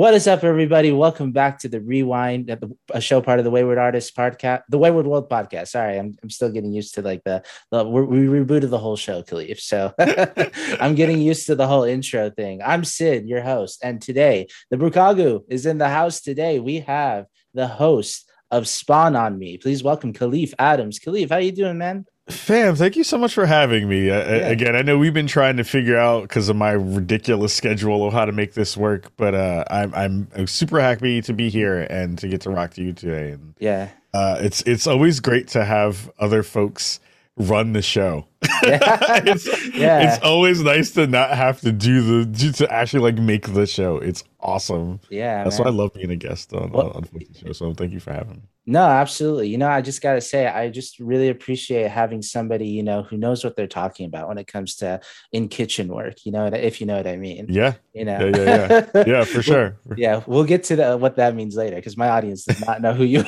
What is up, everybody? Welcome back to the Rewind, the, a show part of the Wayward Artists podcast, the Wayward World podcast. Sorry, I'm, I'm still getting used to like the, the we rebooted the whole show, Kahlief. So I'm getting used to the whole intro thing. I'm Sid, your host, and today the Brookago is in the house. Today we have the host of Spawn on Me. Please welcome Kahlief Adams. Kahlief, how you doing, man? Fam, thank you so much for having me. Uh, yeah. Again, I know we've been trying to figure out because of my ridiculous schedule of how to make this work, but uh, I'm, I'm, I'm super happy to be here and to get to rock to you today. And yeah, uh, it's it's always great to have other folks run the show. Yeah. it's, yeah. it's always nice to not have to do the to actually like make the show. It's awesome. Yeah, that's man. why I love being a guest on well, on, the show. So thank you for having me. No, absolutely. You know, I just got to say, I just really appreciate having somebody, you know, who knows what they're talking about when it comes to in kitchen work, you know, if you know what I mean. Yeah. You know, yeah, yeah, yeah. yeah for sure. yeah. We'll get to the, what that means later because my audience does not know who you are.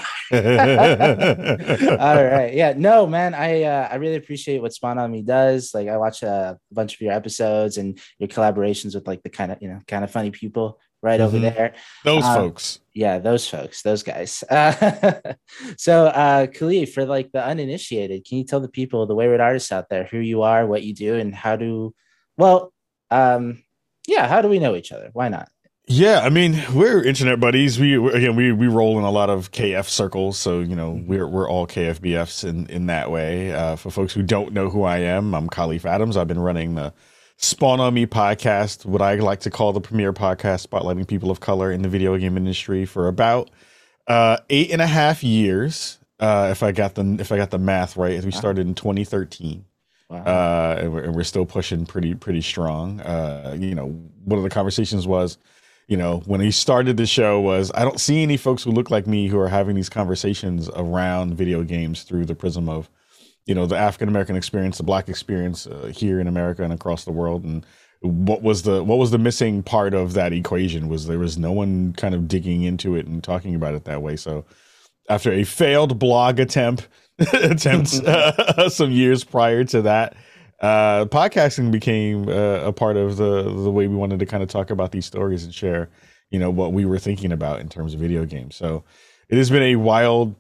All right. Yeah. No, man, I, uh, I really appreciate what Spawn Me does. Like, I watch a bunch of your episodes and your collaborations with like the kind of, you know, Kinda Funny people right mm-hmm. over there. Those um, folks. Yeah, those folks, those guys. Uh, so, uh, Kahlief, for like the uninitiated, can you tell the people, the wayward artists out there, who you are, what you do, and how do, well, um, yeah, how do we know each other? Why not? Yeah, I mean, we're internet buddies. We again, we we roll in a lot of KF circles, so you know mm-hmm. we're we're all KFBFs in in that way. Uh, for folks who don't know who I am, I'm Kahlief Adams. I've been running the Spawn on Me podcast, what I like to call the premier podcast spotlighting people of color in the video game industry for about uh, eight and a half years. Uh, if I got the if I got the math right, we started in 2013. Wow. Uh, and, we're, and, we're, still pushing pretty pretty strong. Uh, you know, one of the conversations was, you know, when he started the show was I don't see any folks who look like me who are having these conversations around video games through the prism of you know the African American experience, the Black experience uh, here in America and across the world, and what was the what was the missing part of that equation was there was no one kind of digging into it and talking about it that way. So after a failed blog attempt attempts uh, some years prior to that, uh, podcasting became uh, a part of the the way we wanted to kind of talk about these stories and share, you know, what we were thinking about in terms of video games. So it has been a wild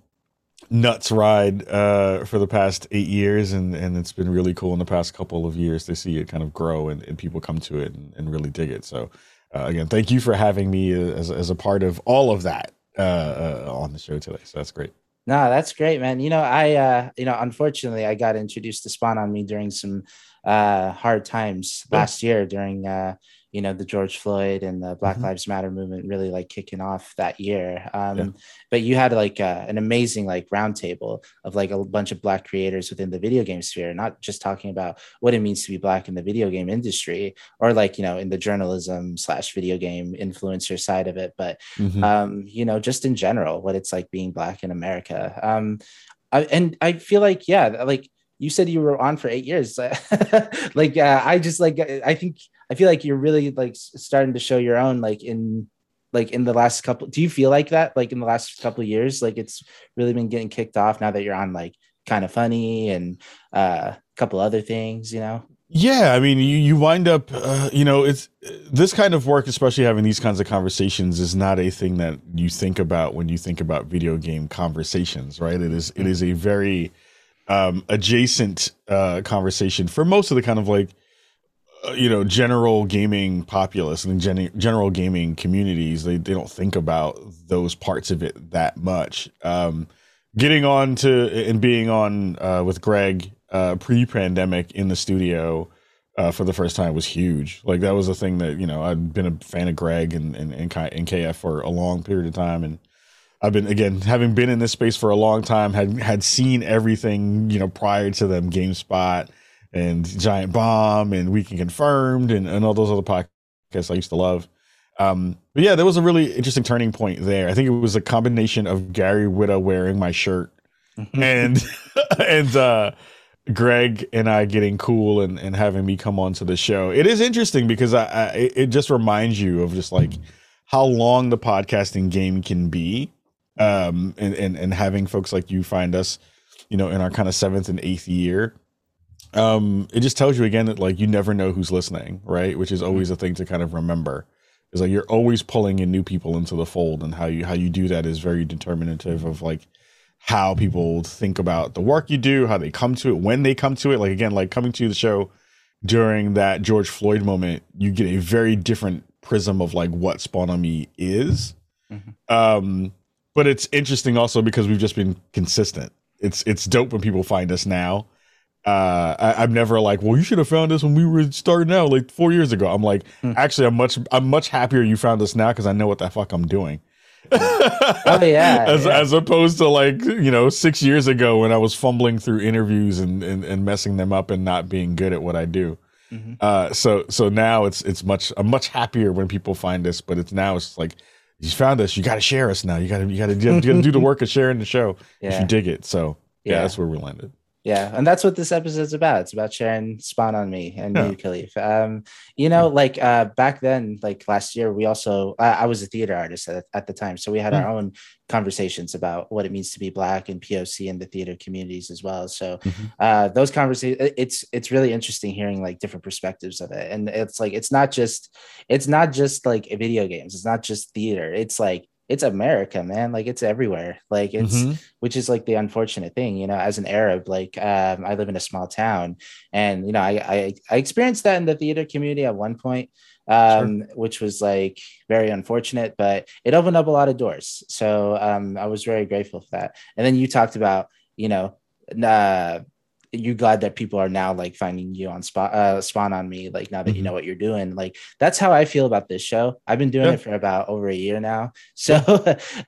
nuts ride uh, for the past eight years, and, and it's been really cool in the past couple of years to see it kind of grow and, and people come to it and, and really dig it. So, uh, again, thank you for having me as, as a part of all of that uh, uh on the show today. So that's great. No, that's great, man. You know, I, uh, you know, unfortunately, I got introduced to Spawn on me during some uh, hard times last year during you know the George Floyd and the Black mm-hmm. Lives Matter movement really like kicking off that year. Um, yeah. But you had like uh, an amazing like roundtable of like a bunch of Black creators within the video game sphere, not just talking about what it means to be Black in the video game industry or like you know in the journalism slash video game influencer side of it, but mm-hmm. um, you know just in general what it's like being Black in America. Um, I, and I feel like yeah, like you said you were on for eight years. like uh, I just like I think I feel like you're really like starting to show your own like in like in the last couple do you feel like that like in the last couple of years? Like it's really been getting kicked off now that you're on like Kinda Funny and uh, a couple other things you know? Yeah i mean you, you wind up uh, you know it's this kind of work especially having these kinds of conversations is not a thing that you think about when you think about video game conversations right? It is it is a very um, adjacent uh, conversation for most of the kind of like you know general gaming populace and gen- general gaming communities they, they don't think about those parts of it that much. Um, getting on to and being on uh, with greg uh, pre-pandemic in the studio uh, for the first time was huge. Like that was a thing that you know i'd been a fan of greg and, and, and, and kf for a long period of time. And I've been again having been in this space for a long time, had had seen everything, you know, prior to them, GameSpot, and Giant Bomb and Weekend Confirmed and, and all those other podcasts I used to love. Um, but yeah, there was a really interesting turning point there. I think it was a combination of Gary Whitta wearing my shirt mm-hmm. and and uh, Greg and I getting cool and, and having me come onto the show. It is interesting because I, I it just reminds you of just like how long the podcasting game can be. Um, and, and, and having folks like you find us, you know, in our kind of seventh and eighth year um, it just tells you again that like you never know who's listening, right? Which is always a thing to kind of remember. is like you're always pulling in new people into the fold and how you how you do that is very determinative of like how people think about the work you do how they come to it when they come to it like again like coming to the show during that george floyd moment you get a very different prism of like what spawn on me is mm-hmm. um but it's interesting also because we've just been consistent it's it's dope when people find us now uh I, am never like well you should have found us when we were starting out like four years ago i'm like hmm. actually i'm much i'm much happier you found us now because i know what the fuck i'm doing oh yeah as, yeah. as opposed to like you know six years ago when i was fumbling through interviews and and, and messing them up and not being good at what i do mm-hmm. uh so so now it's it's much i'm much happier when people find us but it's now it's like you found us you got to share us now you got to you got to do the work of sharing the show yeah. if you dig it so yeah, yeah that's where we landed yeah, and that's what this episode's about. It's about sharing Spawn on me and yeah. you, Kahlief. Um, you know, like uh, back then, like last year, we also I, I was a theater artist at, at, the time, so we had mm. our own conversations about what it means to be black and POC in the theater communities as well. So mm-hmm. uh, those conversations, it's it's really interesting hearing like different perspectives of it, and it's like it's not just it's not just like video games. It's not just theater. It's like it's America, man. Like it's everywhere. Like it's mm-hmm. which is like the unfortunate thing, you know, as an Arab, like um, I live in a small town and you know, I, I I experienced that in the theater community at one point. Um, sure. which was like very unfortunate, but it opened up a lot of doors. So um I was very grateful for that. And then you talked about, you know, uh you glad that people are now like finding you on spot uh spawn on me like now that mm-hmm. you know what you're doing like that's how i feel about this show. I've been doing yeah. it for about over a year now. So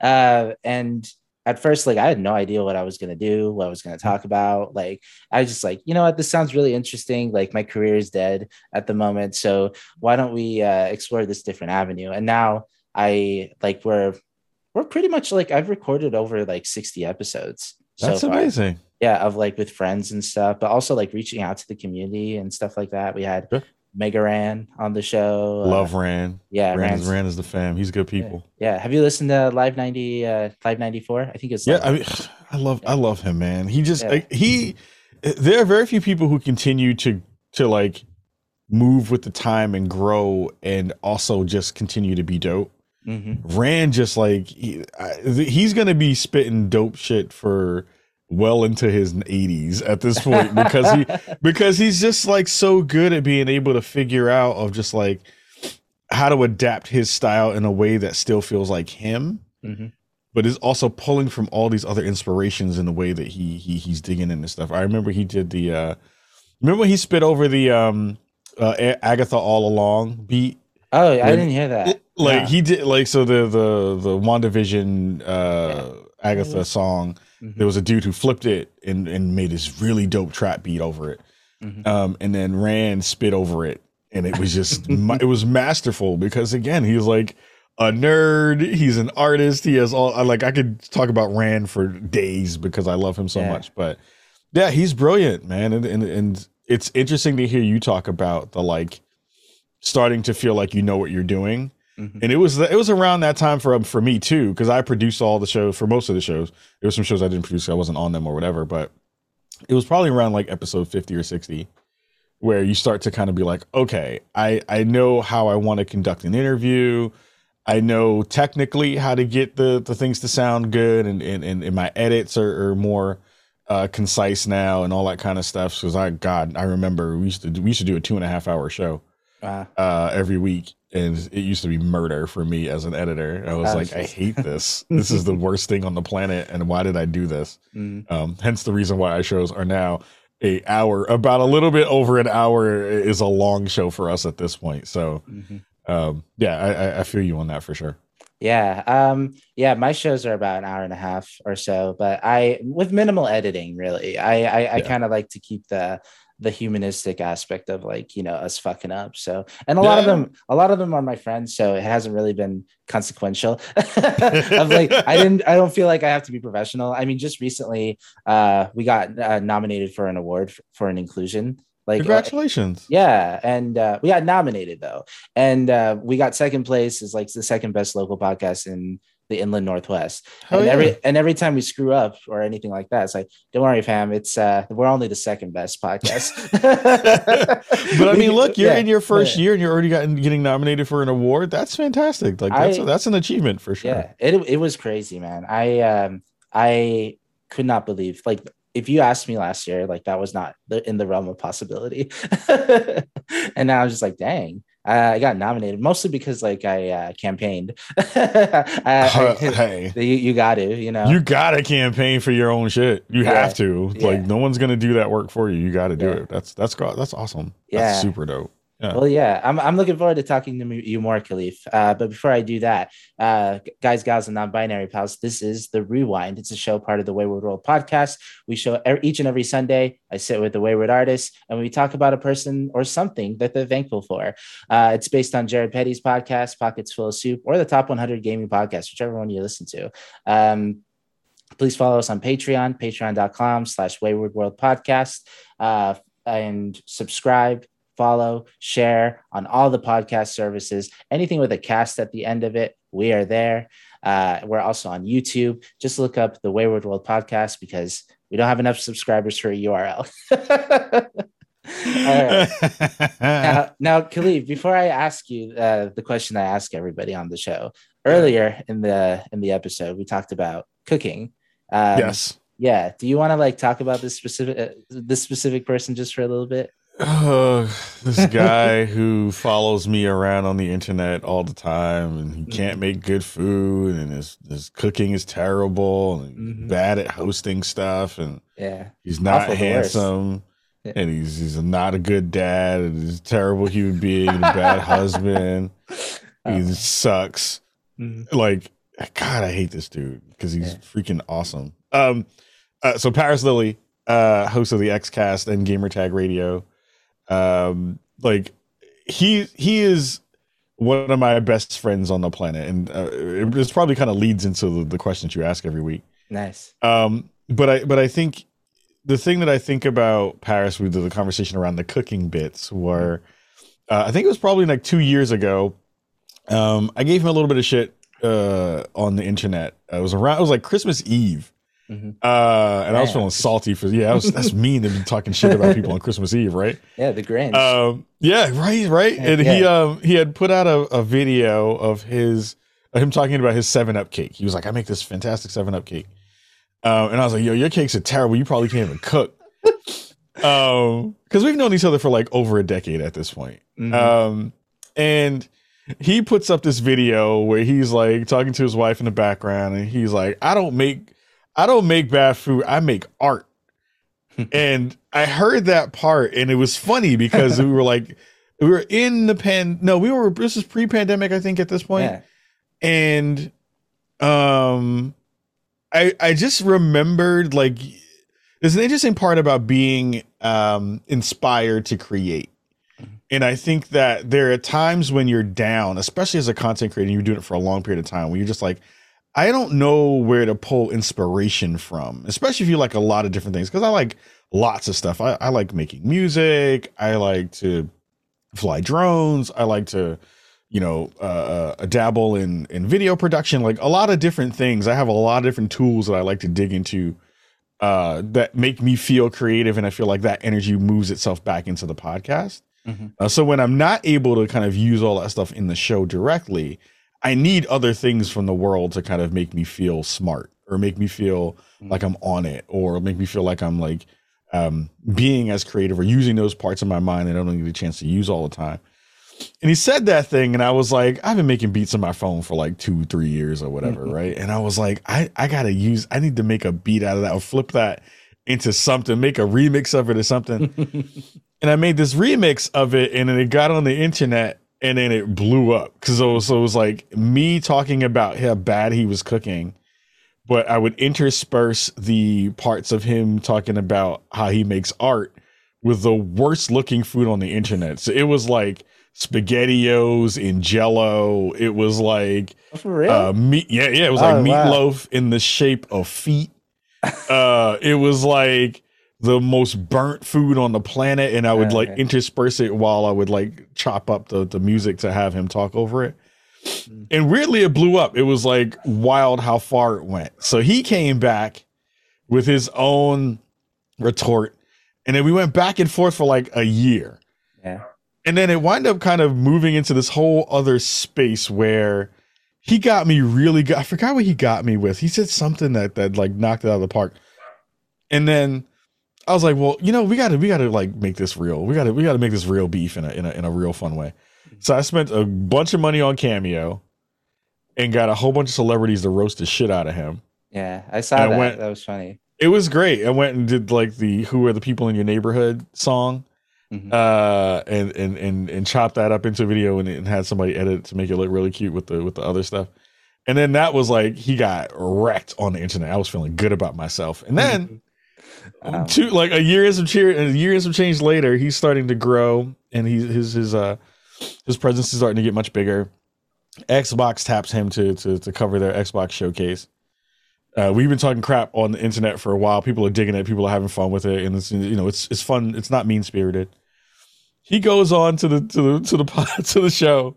uh and at first like i had no idea what i was going to do what i was going to talk about like i was just like you know what? This sounds really interesting like my career is dead at the moment so why don't we uh, explore this different avenue? And now i like we're we're pretty much like i've recorded over like 60 episodes that's so amazing yeah of like with friends and stuff but also like reaching out to the community and stuff like that we had sure. mega ran on the show love uh, ran yeah ran is, ran is the fam he's good people yeah. yeah. have you listened to live 90 uh live 94 i think it's yeah i mean i love yeah. i love him man he just yeah. he there are very few people who continue to to like move with the time and grow and also just continue to be dope mm-hmm. Ran just like he, he's gonna be spitting dope shit for well into his 80s at this point because he because he's just like so good at being able to figure out of just like how to adapt his style in a way that still feels like him mm-hmm. but is also pulling from all these other inspirations in the way that he he he's digging into stuff i remember he did the uh remember when he spit over the um uh agatha all along beat oh i didn't hear that like yeah. he did like so the the the wandavision uh yeah. agatha song Mm-hmm. There was a dude who flipped it and, and made this really dope trap beat over it. Mm-hmm. Um, and then Ran spit over it. And it was just, it was masterful because again, he was like a nerd. He's an artist. He has all, I, like, I could talk about Ran for days because I love him so much. But yeah, he's brilliant, man. And, and, and it's interesting to hear you talk about the like starting to feel like you know what you're doing Mm-hmm. And it was it was around that time for for me too because I produced all the shows for most of the shows. There were some shows I didn't produce, I wasn't on them or whatever, but it was probably around like episode 50 or 60 where you start to kind of be like, okay, I I know how I want to conduct an interview. I know technically how to get the the things to sound good and and, and, and my edits are, are more uh, concise now and all that kind of stuff. Because I God, I remember we used to do, we used to do a two and a half hour show uh, uh, every week, and it used to be murder for me as an editor. I was like, I hate this. this is the worst thing on the planet, and why did I do this? Mm. Um, hence the reason why our shows are now a hour, about a little bit over an hour is a long show for us at this point. So, mm-hmm. um, yeah, I, I feel you on that for sure. Yeah. Um, yeah, my shows are about an hour and a half or so, but I with minimal editing, really. I I, yeah. I kind of like to keep the the humanistic aspect of like you know us fucking up. So and a yeah. lot of them a lot of them are my friends so it hasn't really been consequential. Of like i didn't i don't feel like i have to be professional. I mean just recently uh we got uh, nominated for an award for, for an inclusion. Like congratulations. uh, yeah and uh, we got nominated though. And uh, we got second place is like the second best local podcast in the inland northwest. Hell and yeah. every and every time we screw up or anything like that, it's like, don't worry, fam. It's uh we're only the second best podcast. but I mean, look, you're Yeah, in your first yeah. year and you're already gotten getting nominated for an award. That's fantastic. Like that's I- that's an achievement for sure. Yeah, it it was crazy, man. I um I could not believe like if you asked me last year, like that was not the, in the realm of possibility. and now I'm just like, dang, I, I got nominated mostly because like I uh, campaigned. I, Uh, hey, you, you got to, you know. you gotta campaign for your own shit. You Yeah. have to. Yeah. Like no one's gonna do that work for you. You got to do Yeah. it. That's that's that's awesome. Yeah. That's super dope. Yeah. Well, yeah, I'm, I'm looking forward to talking to you more, Kahlief. Uh, but before I do that, uh, guys, gals, and non-binary pals, this is the Rewind. It's a show part of the Wayward World podcast. We show e- each and every Sunday. I sit with the Wayward artists, and we talk about a person or something that they're thankful for. Uh, it's based on Jared Petty's podcast, Pockets Full of Soup, or the Top 100 Gaming Podcast, whichever one you listen to. Um, please follow us on Patreon, patreon.com slash Wayward World Podcast, uh, and subscribe follow, share on all the podcast services. Anything with a cast at the end of it, we are there. Uh, we're also on YouTube. Just look up the Wayward World podcast because we don't have enough subscribers for a URL. all right. Now, now, Kahlief, before I ask you uh, the question I ask everybody on the show earlier in the in the episode, we talked about cooking. Um, yes. Yeah. Do you want to like talk about this specific uh, this specific person just for a little bit? Uh, this guy who follows me around on the internet all the time and he can't make good food and his his cooking is terrible and Mhm. bad at hosting stuff and Yeah. he's not handsome Yeah. and he's he's not a good dad and he's a terrible human being and a bad husband. He Oh. sucks. Mhm. Like God, I hate this dude because he's Yeah. freaking awesome. Um, uh, so Parris Lilly, uh, host of the X Cast and Gamertag Radio, um, like he he is one of my best friends on the planet, and uh, it, this probably kind of leads into the, the questions you ask every week. Nice. Um, but I but I think the thing that I think about Parris with the, the conversation around the cooking bits were, uh, I think it was probably like two years ago. Um, I gave him a little bit of shit uh, on the internet. It was around. It was like Christmas Eve. Mhm. Uh, and I was feeling salty for yeah, I was that's mean to be talking shit about people on Christmas Eve, right? Yeah, the Grinch. Um, yeah, right, right. And he um he had put out a, a video of his of him talking about his seven up cake. He was like, I make this fantastic seven up cake. Um, and I was like, yo, your cakes are terrible. You probably can't even cook. um, because we've known each other for like over a decade at this point. Mhm. Um, and he puts up this video where he's like talking to his wife in the background, and he's like, I don't make I don't make bad food, I make art. and I heard that part, and it was funny because we were like, we were in the pan. No, we were. This is pre-pandemic, I think, at this point yeah. and um i i just remembered like there's an interesting part about being um inspired to create and i think that there are times when you're down especially as a content creator you're doing it for a long period of time where you're just like i don't know where to pull inspiration from especially if you like a lot of different things because i like lots of stuff. I, I like making music. I like to fly drones. I like to you know uh, uh dabble in in video production like a lot of different things. I have a lot of different tools that i like to dig into uh that make me feel creative and i feel like that energy moves itself back into the podcast. Mhm. uh, so when i'm not able to kind of use all that stuff in the show directly i need other things from the world to kind of make me feel smart or make me feel Mhm. like i'm on it or make me feel like i'm like um being as creative or using those parts of my mind that i don't get a chance to use all the time and he said that thing, and I was like, I've been making beats on my phone for like two, three years or whatever, Mhm. right? And I was like, I, I gotta use, I need to make a beat out of that or flip that into something, make a remix of it or something. and I made this remix of it, and then it got on the internet, and then it blew up because it was, so it was like me talking about how bad he was cooking, but I would intersperse the parts of him talking about how he makes art with the worst looking food on the internet. So it was like spaghettios in jello. It was like For real? uh meat yeah, yeah, it was Oh, like wow. meatloaf in the shape of feet. uh it was like the most burnt food on the planet and I would like intersperse it while I would like chop up the the music to have him talk over it. And weirdly, it blew up. It was like wild how far it went. So he came back with his own retort. And then we went back and forth for like a year. Yeah. And then it wound up kind of moving into this whole other space where he got me really good. I forgot what he got me with. He said something that that like knocked it out of the park. And then I was like, well, you know, we gotta we gotta like make this real. We gotta we gotta make this real beef in a in a in a real fun way. So I spent a bunch of money on Cameo and got a whole bunch of celebrities to roast the shit out of him. Yeah, I saw that. Went, that was funny. It was great. I went and did like the "Who Are the People in Your Neighborhood" song, mm-hmm. uh, and and and and chopped that up into a video and, and had somebody edit to make it look really cute with the with the other stuff. And then that was like he got wrecked on the internet. I was feeling good about myself. And then um, two like a year and some cheer a year and some change later, he's starting to grow and he's his his uh his presence is starting to get much bigger. Xbox taps him to to to cover their Xbox showcase. Uh, we've been talking crap on the internet for a while. People are digging it. People are having fun with it, and it's you know it's it's fun. It's not mean spirited. He goes on to the to the to the to the show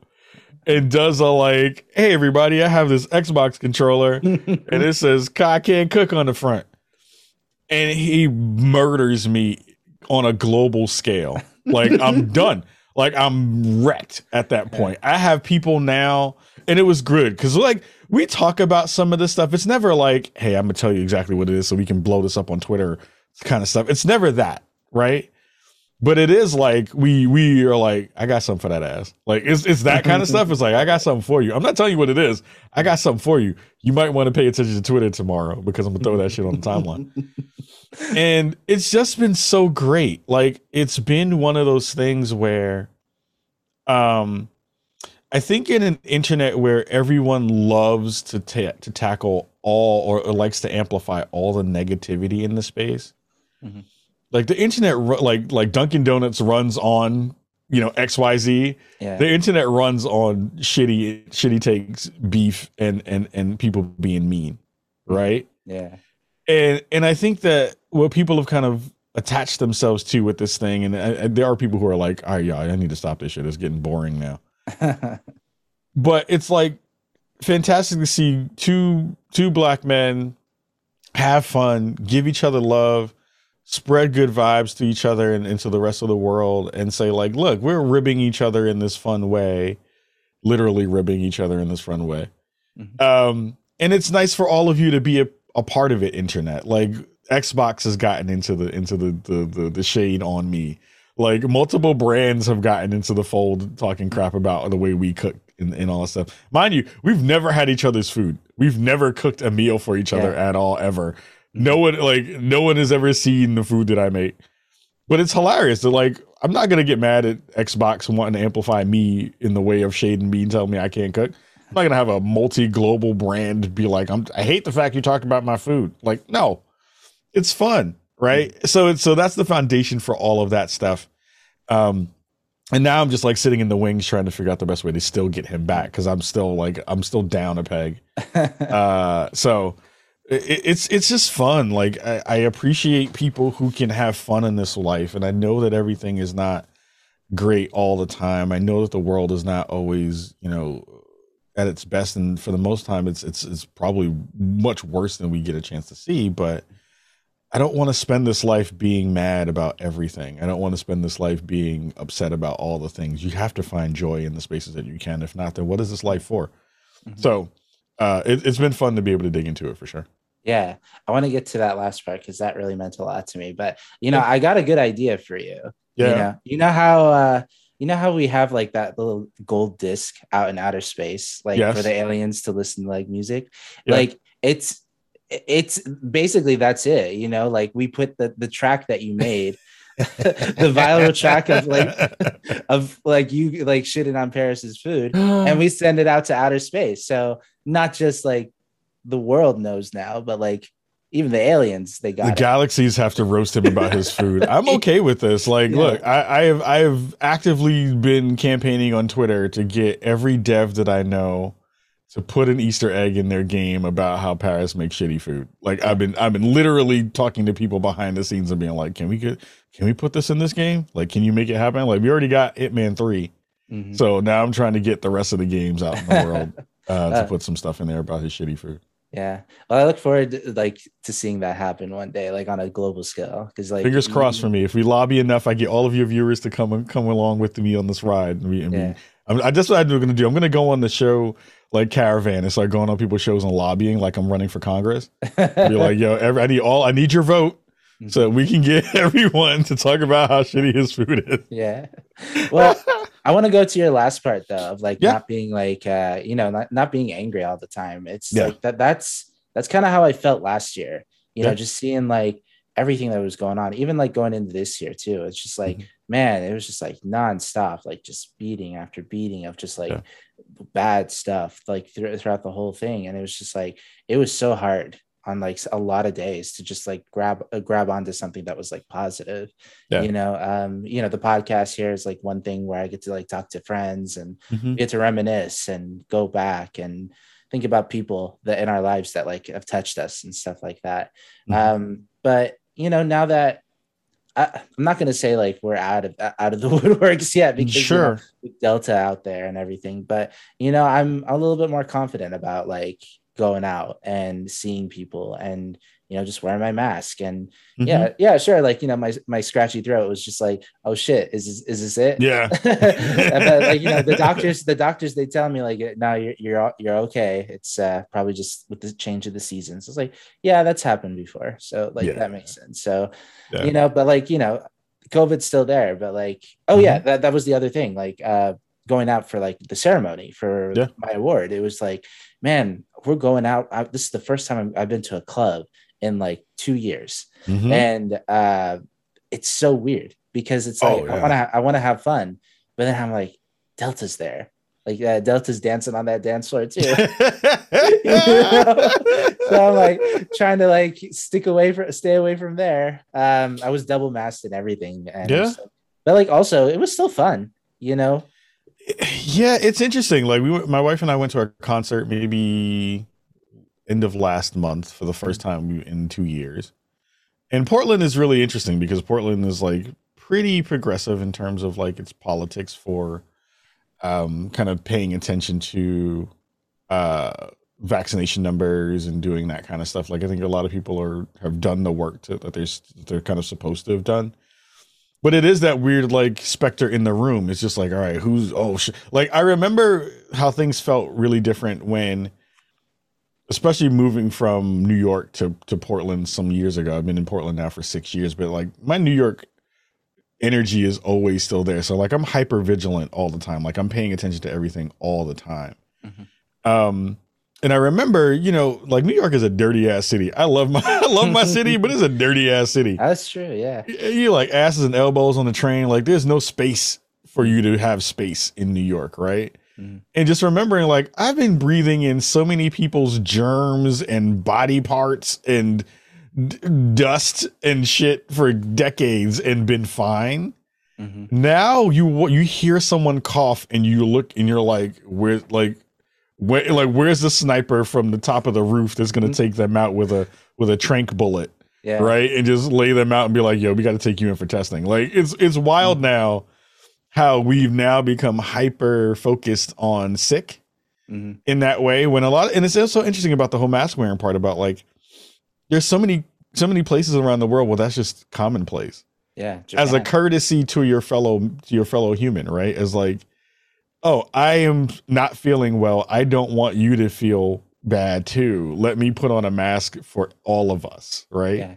and does a like, "Hey everybody, I have this Xbox controller, and it says I can't cook on the front," and he murders me on a global scale. Like I'm done. Like I'm wrecked at that point. I have people now, and it was good because like we talk about some of this stuff. It's never like, hey, I'm gonna tell you exactly what it is so we can blow this up on Twitter, kind of stuff. It's never that, right? But it is like we we are like, I got something for that ass. Like it's it's that kind of stuff. It's like I got something for you. I'm not telling you what it is. I got something for you. You might want to pay attention to Twitter tomorrow because I'm gonna throw that shit on the timeline. and it's just been so great. Like it's been one of those things where um I think in an internet where everyone loves to ta- to tackle all or, or, likes to amplify all the negativity in the space, mm-hmm. Like the internet, like like Dunkin' Donuts runs on you know X Y Z. Yeah. The internet runs on shitty shitty takes, beef, and and and people being mean, right? Yeah. And and I think that what people have kind of attached themselves to with this thing, and, and there are people who are like, "Oh yeah, I need to stop this shit. It's getting boring now." but it's like fantastic to see two two black men have fun, give each other love, spread good vibes to each other and into the rest of the world, and say like, "Look, we're ribbing each other in this fun way." Literally ribbing each other in this fun way. Mm-hmm. Um, and it's nice for all of you to be a, a part of it. Internet, like Xbox has gotten into the into the the the, the shade on me. Like multiple brands have gotten into the fold talking crap about the way we cook and, and all that stuff. Mind you, we've never had each other's food. We've never cooked a meal for each other at all ever. No one like no one has ever seen the food that I make. But it's hilarious. That like I'm not gonna get mad at Xbox wanting to amplify me in the way of shading me and telling me I can't cook. I'm not gonna have a multi-global brand be like, I'm I hate the fact you talked about my food. Like, no, it's fun, right? Mm-hmm. So it's so that's the foundation for all of that stuff. Um, and now I'm just like sitting in the wings trying to figure out the best way to still get him back because I'm still like I'm still down a peg. uh, so it's it's just fun. Like I, I appreciate people who can have fun in this life, and I know that everything is not great all the time. I know that the world is not always you know at its best, and for the most time, it's it's it's probably much worse than we get a chance to see. But I don't want to spend this life being mad about everything. I don't want to spend this life being upset about all the things. You have to find joy in the spaces that you can. If not, then what is this life for? Mm-hmm. So uh, it, it's been fun to be able to dig into it for sure. Yeah, I want to get to that last part because that really meant a lot to me. But you know, I got a good idea for you. Yeah. You know, you know how uh, you know how we have like that little gold disc out in outer space, like yes. for the aliens to listen to like music. Yeah. Like it's it's basically that's it you know like we put the the track that you made the viral track of like of like you like shitting on Parris's food and we send it out to outer space so not just like the world knows now but like even the aliens they got the it. galaxies have to roast him about his food i'm okay with this like yeah. look I, I have i have actively been campaigning on twitter to get every dev that i know to put an Easter egg in their game about how Parris makes shitty food. Like I've been I've been literally talking to people behind the scenes and being like, can we get can we put this in this game? Like, can you make it happen? Like we already got Hitman 3. Mm-hmm. So now I'm trying to get the rest of the games out in the world uh, to uh, put some stuff in there about his shitty food. Yeah, well, I look forward to, like to seeing that happen one day, like on a global scale. Because like fingers crossed for me. If we lobby enough, I get all of your viewers to come come along with me on this ride. And we, and yeah. we, I, that's what I'm going to do. I'm going to go on the show like caravan and start going on people's shows and lobbying like I'm running for Congress. Be like, yo, every, I need all, I need your vote so we can get everyone to talk about how shitty his food is. Yeah. Well, I want to go to your last part though of like yeah. not being like uh you know not, not being angry all the time. It's yeah. like that that's that's kind of how I felt last year. You yeah. know, just seeing like everything that was going on, even like going into this year too. It's just like, mm-hmm. man, it was just like nonstop, like just beating after beating of just like bad stuff, like th- throughout the whole thing. And it was just like, it was so hard on like a lot of days to just like grab uh, grab onto something that was like positive yeah. you know um you know the podcast here is like one thing where i get to like talk to friends and mm-hmm. get to reminisce and go back and think about people that in our lives that like have touched us and stuff like that mm-hmm. um but you know now that I, am not going to say like we're out of out of the woodworks yet because sure you know, Delta out there and everything, but you know I'm a little bit more confident about like going out and seeing people and you know just wearing my mask and mm-hmm. yeah yeah sure like you know my my scratchy throat was just like oh shit is this is this it yeah but like you know the doctors the doctors they tell me like no you're you're you're okay it's uh probably just with the change of the seasons it's like yeah that's happened before so like yeah. that makes sense so yeah. you know but like you know covid's still there but like oh mm-hmm. yeah that, that was the other thing like uh going out for like the ceremony for yeah. my award it was like man we're going out. I, this is the first time I've been to a club in like two years, mm-hmm. and uh, it's so weird because it's like oh, yeah. I want to I want to have fun, but then I'm like Delta's there. Like uh, Delta's dancing on that dance floor too. so I'm like trying to like stick away from stay away from there. Um, I was double masked and everything, and yeah. So, but like also it was still fun, you know yeah, it's interesting. Like we, my wife and I went to a concert maybe end of last month for the first time in two years. And Portland is really interesting because Portland is like pretty progressive in terms of like its politics for um, kind of paying attention to uh, vaccination numbers and doing that kind of stuff. Like I think a lot of people are have done the work to, that they're they're kind of supposed to have done. But it is that weird like specter in the room. It's just like, all right, who's oh sh-. like I remember how things felt really different when especially moving from New York to to Portland some years ago. I've been in Portland now for 6 years, but like my New York energy is always still there. So like I'm hyper vigilant all the time. Like I'm paying attention to everything all the time. Mm-hmm. Um and I remember, you know, like New York is a dirty ass city. I love my I love my city, but it's a dirty ass city. That's true, yeah. You like asses and elbows on the train. Like there's no space for you to have space in New York, right? Mm-hmm. And just remembering, like, I've been breathing in so many people's germs and body parts and d- dust and shit for decades and been fine. Mm-hmm. Now you you hear someone cough and you look and you're like, where like where like where's the sniper from the top of the roof that's gonna mm-hmm. take them out with a with a trank bullet? Yeah. Right. And just lay them out and be like, yo, we gotta take you in for testing. Like it's it's wild mm-hmm. now how we've now become hyper focused on sick mm-hmm. in that way when a lot of, and it's also interesting about the whole mask wearing part about like there's so many so many places around the world where that's just commonplace. Yeah. Japan. As a courtesy to your fellow to your fellow human, right? As like oh, I am not feeling well. I don't want you to feel bad too. Let me put on a mask for all of us, right? Yeah.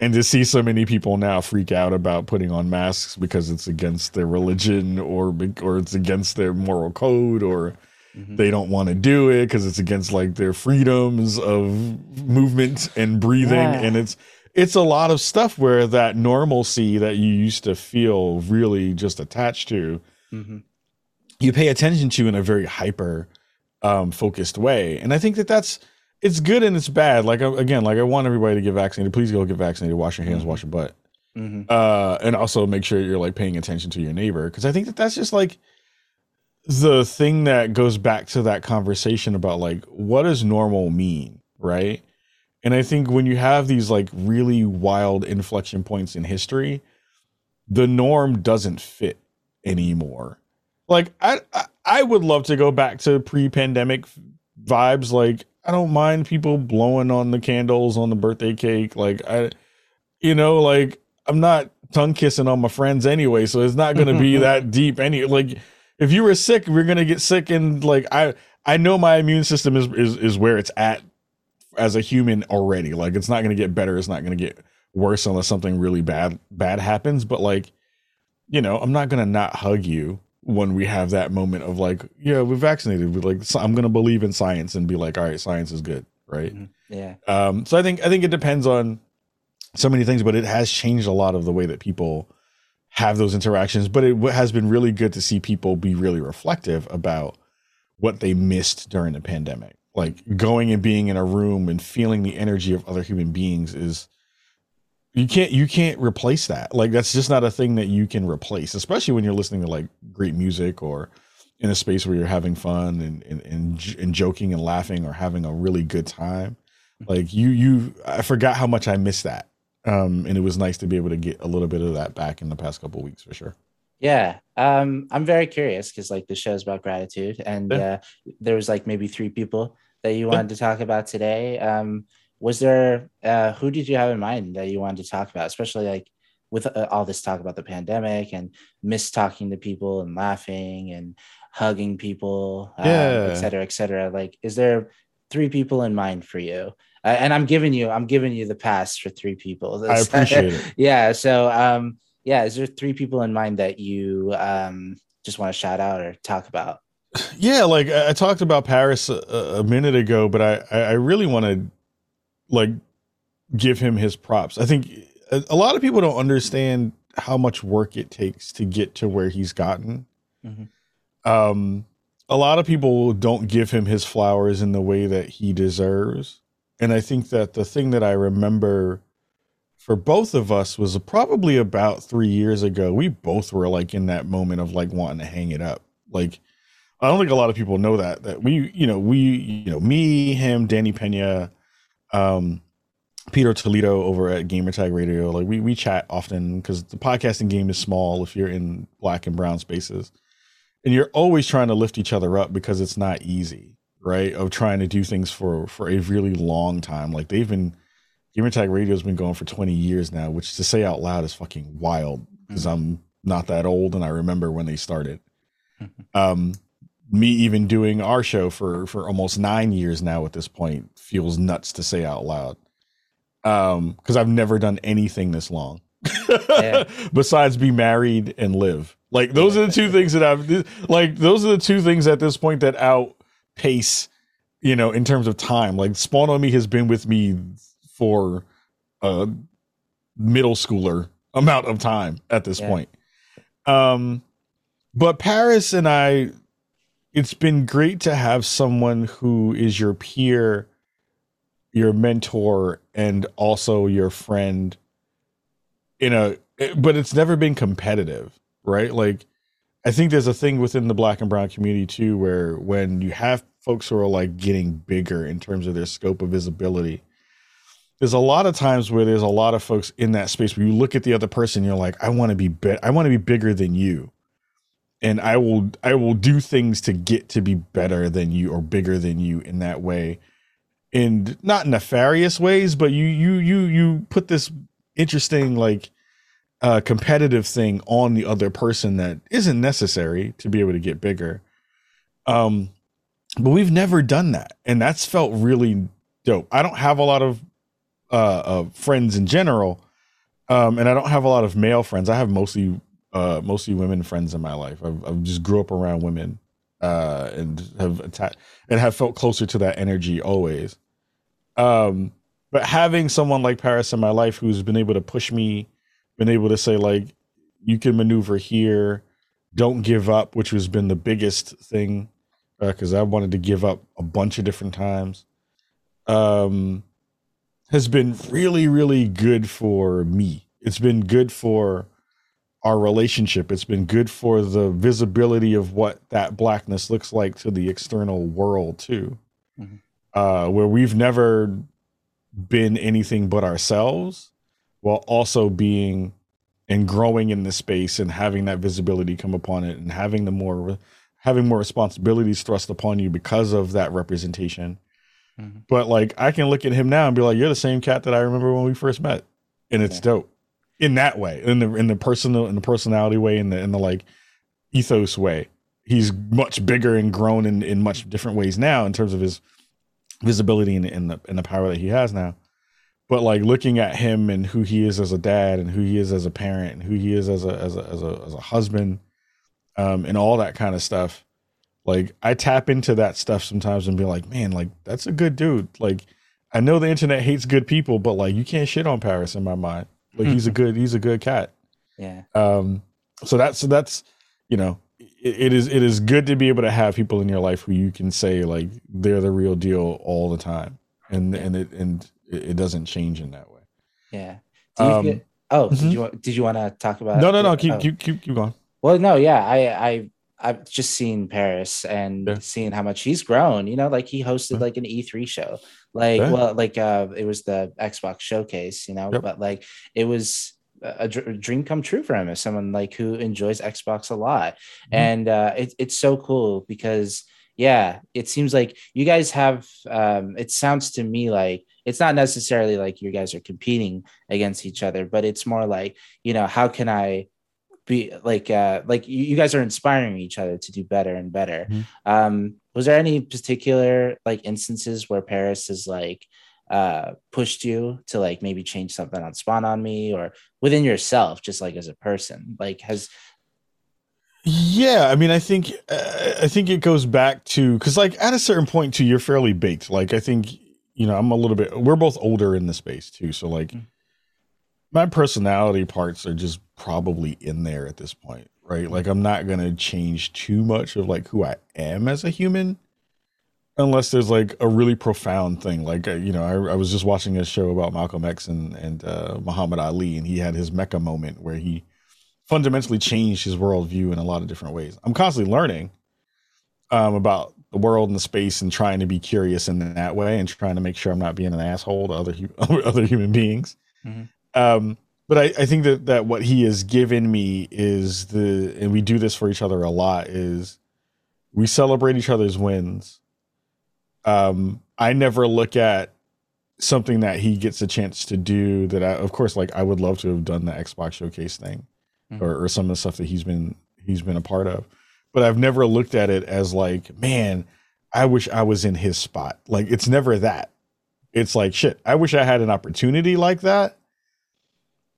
And to see so many people now freak out about putting on masks because it's against their religion or or it's against their moral code or mm-hmm. they don't want to do it because it's against like their freedoms of movement and breathing yeah. and it's it's a lot of stuff where that normalcy that you used to feel really just attached to mm-hmm you pay attention to in a very hyper um, focused way. And I think that that's it's good and it's bad. Like again, like I want everybody to get vaccinated. Please go get vaccinated. Wash your hands. Mm-hmm. Wash your butt. Mm-hmm. Uh, and also make sure you're like paying attention to your neighbor because I think that that's just like the thing that goes back to that conversation about like what does normal mean, right? And I think when you have these like really wild inflection points in history, the norm doesn't fit anymore like I, I I would love to go back to pre-pandemic vibes. Like I don't mind people blowing on the candles on the birthday cake. Like I, you know, like I'm not tongue kissing on my friends anyway, so it's not going to be that deep. Any like if you were sick, we're going to get sick, and like I I know my immune system is is is where it's at as a human already. Like it's not going to get better. It's not going to get worse unless something really bad bad happens. But like, you know, I'm not going to not hug you when we have that moment of like, yeah, we're vaccinated. We're like, I'm going to believe in science and be like, all right, science is good, right? Mm-hmm. Yeah. Um. So I think I think it depends on so many things, but it has changed a lot of the way that people have those interactions. But it has been really good to see people be really reflective about what they missed during the pandemic. Like going and being in a room and feeling the energy of other human beings is you can't you can't replace that. Like that's just not a thing that you can replace, especially when you're listening to like great music or in a space where you're having fun and and, and, and joking and laughing or having a really good time. Like you you I forgot how much I missed that. Um, and it was nice to be able to get a little bit of that back in the past couple weeks for sure. Yeah, um, I'm very curious because like the show's about gratitude, and yeah. uh, there was like maybe three people that you wanted yeah. to talk about today. Um, was there uh, who did you have in mind that you wanted to talk about, especially like with uh, all this talk about the pandemic and miss talking to people and laughing and hugging people, um, yeah. et cetera, et cetera. Like, is there three people in mind for you? Uh, and I'm giving you, I'm giving you the pass for three people. I appreciate it. yeah. So, um, yeah, is there three people in mind that you um, just want to shout out or talk about? Yeah, like I talked about Parris a, a minute ago, but I I really want to like give him his props. I think a, lot of people don't understand how much work it takes to get to where he's gotten. Mm-hmm. Um, a lot of people don't give him his flowers in the way that he deserves, and I think that the thing that I remember for both of us was probably about three years ago. We both were like in that moment of like wanting to hang it up. Like, I don't think a lot of people know that that we, you know, we, you know, me, him, Danny Pena, um, Peter Toledo over at Gamertag Radio. Like we we chat often because the podcasting game is small if you're in black and brown spaces, and you're always trying to lift each other up because it's not easy, right? Of trying to do things for for a really long time. Like they've been Gamertag Radio has been going for 20 years now, which to say out loud is fucking wild because mm-hmm. I'm not that old and I remember when they started. Um, me even doing our show for for almost nine years now at this point feels nuts to say out loud. Um, because I've never done anything this long. yeah. besides be married and live. Like those are the two things that I've like those are the two things at this point that outpace, you know, in terms of time. Like Spawn on Me has been with me for a middle schooler amount of time at this yeah. point. Um, but Parris and I, it's been great to have someone who is your peer, your mentor, and also your friend. In a, but it's never been competitive, right? Like, I think there's a thing within the black and brown community too, where when you have folks who are like getting bigger in terms of their scope of visibility, there's a lot of times where there's a lot of folks in that space where you look at the other person, you're like, I want to be be- I want to be bigger than you. And I will I will do things to get to be better than you or bigger than you in that way. In not nefarious ways, but you you you you put this interesting like uh competitive thing on the other person that isn't necessary to be able to get bigger. Um but we've never done that and that's felt really dope. I don't have a lot of uh, uh, friends in general, um, and I don't have a lot of male friends. I have mostly uh, mostly women friends in my life. I've, I've just grew up around women uh, and have atta- and have felt closer to that energy always. Um, but having someone like Parris in my life who's been able to push me, been able to say like, you can maneuver here, don't give up, which has been the biggest thing because uh, I wanted to give up a bunch of different times. Um, has been really, really good for me. It's been good for our relationship. It's been good for the visibility of what that blackness looks like to the external world too. Mm-hmm. Uh, where we've never been anything but ourselves, while also being and growing in this space and having that visibility come upon it and having the more having more responsibilities thrust upon you because of that representation. Mm-hmm. But like I can look at him now and be like, "You're the same cat that I remember when we first met," and it's yeah. dope in that way, in the in the personal in the personality way, in the in the like ethos way. He's much bigger and grown in in much different ways now in terms of his visibility and, the and the power that he has now. But like looking at him and who he is as a dad and who he is as a parent and who he is as a as a as a, as a husband um and all that kind of stuff like i tap into that stuff sometimes and be like man like that's a good dude. Like i know the internet hates good people but like you can't shit on Parris in my mind like he's a good he's a good cat yeah um so that's so that's you know it, it is it is good to be able to have people in your life who you can say like they're the real deal all the time and and it and it, doesn't change in that way. Yeah. Um, feel, oh, mm-hmm. did you did you want to talk about? No, no, no. Keep oh. keep keep keep going. Well, no, yeah, I I I've just seen Parris and yeah. seeing how much he's grown. You know, like he hosted like an E3 show. Like, yeah. well, like uh, it was the Xbox showcase. You know, yep. but like it was a, dream come true for him as someone like who enjoys Xbox a lot, mm-hmm. and uh, it, it's so cool because yeah, it seems like you guys have. Um, it sounds to me like it's not necessarily like you guys are competing against each other, but it's more like you know how can I be like uh like you, you guys are inspiring each other to do better and better. Mm-hmm. Um, was there any particular like instances where Parris is like uh pushed you to like maybe change something on spawn on me or within yourself just like as a person like has yeah, I mean, I think uh, I think it goes back to because like at a certain point too, you're fairly baked. Like I think you know I'm a little bit. We're both older in the space too, so like mm-hmm. my personality parts are just probably in there at this point, right? Like I'm not gonna change too much of like who I am as a human, unless there's like a really profound thing. Like uh, you know, I, I was just watching a show about Malcolm X and and uh, Muhammad Ali, and he had his Mecca moment where he fundamentally changed his worldview in a lot of different ways. I'm constantly learning um, about the world and the space and trying to be curious in that way and trying to make sure I'm not being an asshole to other other human beings. Mm-hmm. Um, but I, I think that that what he has given me is the and we do this for each other a lot is we celebrate each other's wins. Um, I never look at something that he gets a chance to do that I, of course, like I would love to have done the Xbox showcase thing mm-hmm. or, or some of the stuff that he's been he's been a part of. But I've never looked at it as like, man, I wish I was in his spot. Like it's never that. It's like shit. I wish I had an opportunity like that.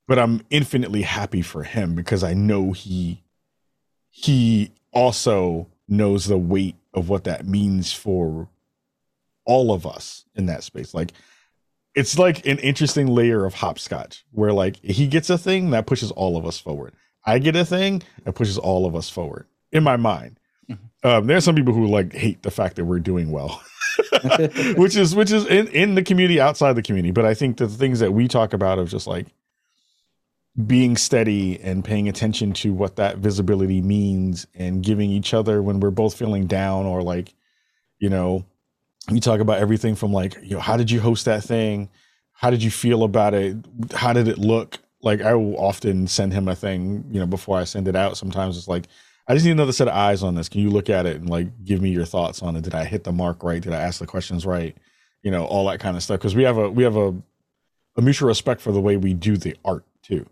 But I'm infinitely happy for him because I know he he also knows the weight of what that means for all of us in that space. Like it's like an interesting layer of hopscotch where like he gets a thing that pushes all of us forward. I get a thing that pushes all of us forward in my mind. Mm-hmm. Um, there are some people who like hate the fact that we're doing well, which is which is in, in the community, outside the community. But I think the things that we talk about of just like being steady and paying attention to what that visibility means and giving each other when we're both feeling down or like, you know, you talk about everything from like, you know, how did you host that thing? How did you feel about it? How did it look? like I will often send him a thing, you know, before I send it out. Sometimes it's like, I just need another set of eyes on this. Can you look at it and like give me your thoughts on it? Did I hit the mark right? Did I ask the questions right? You know, all that kind of stuff. Because we have a we have a a mutual respect for the way we do the art too,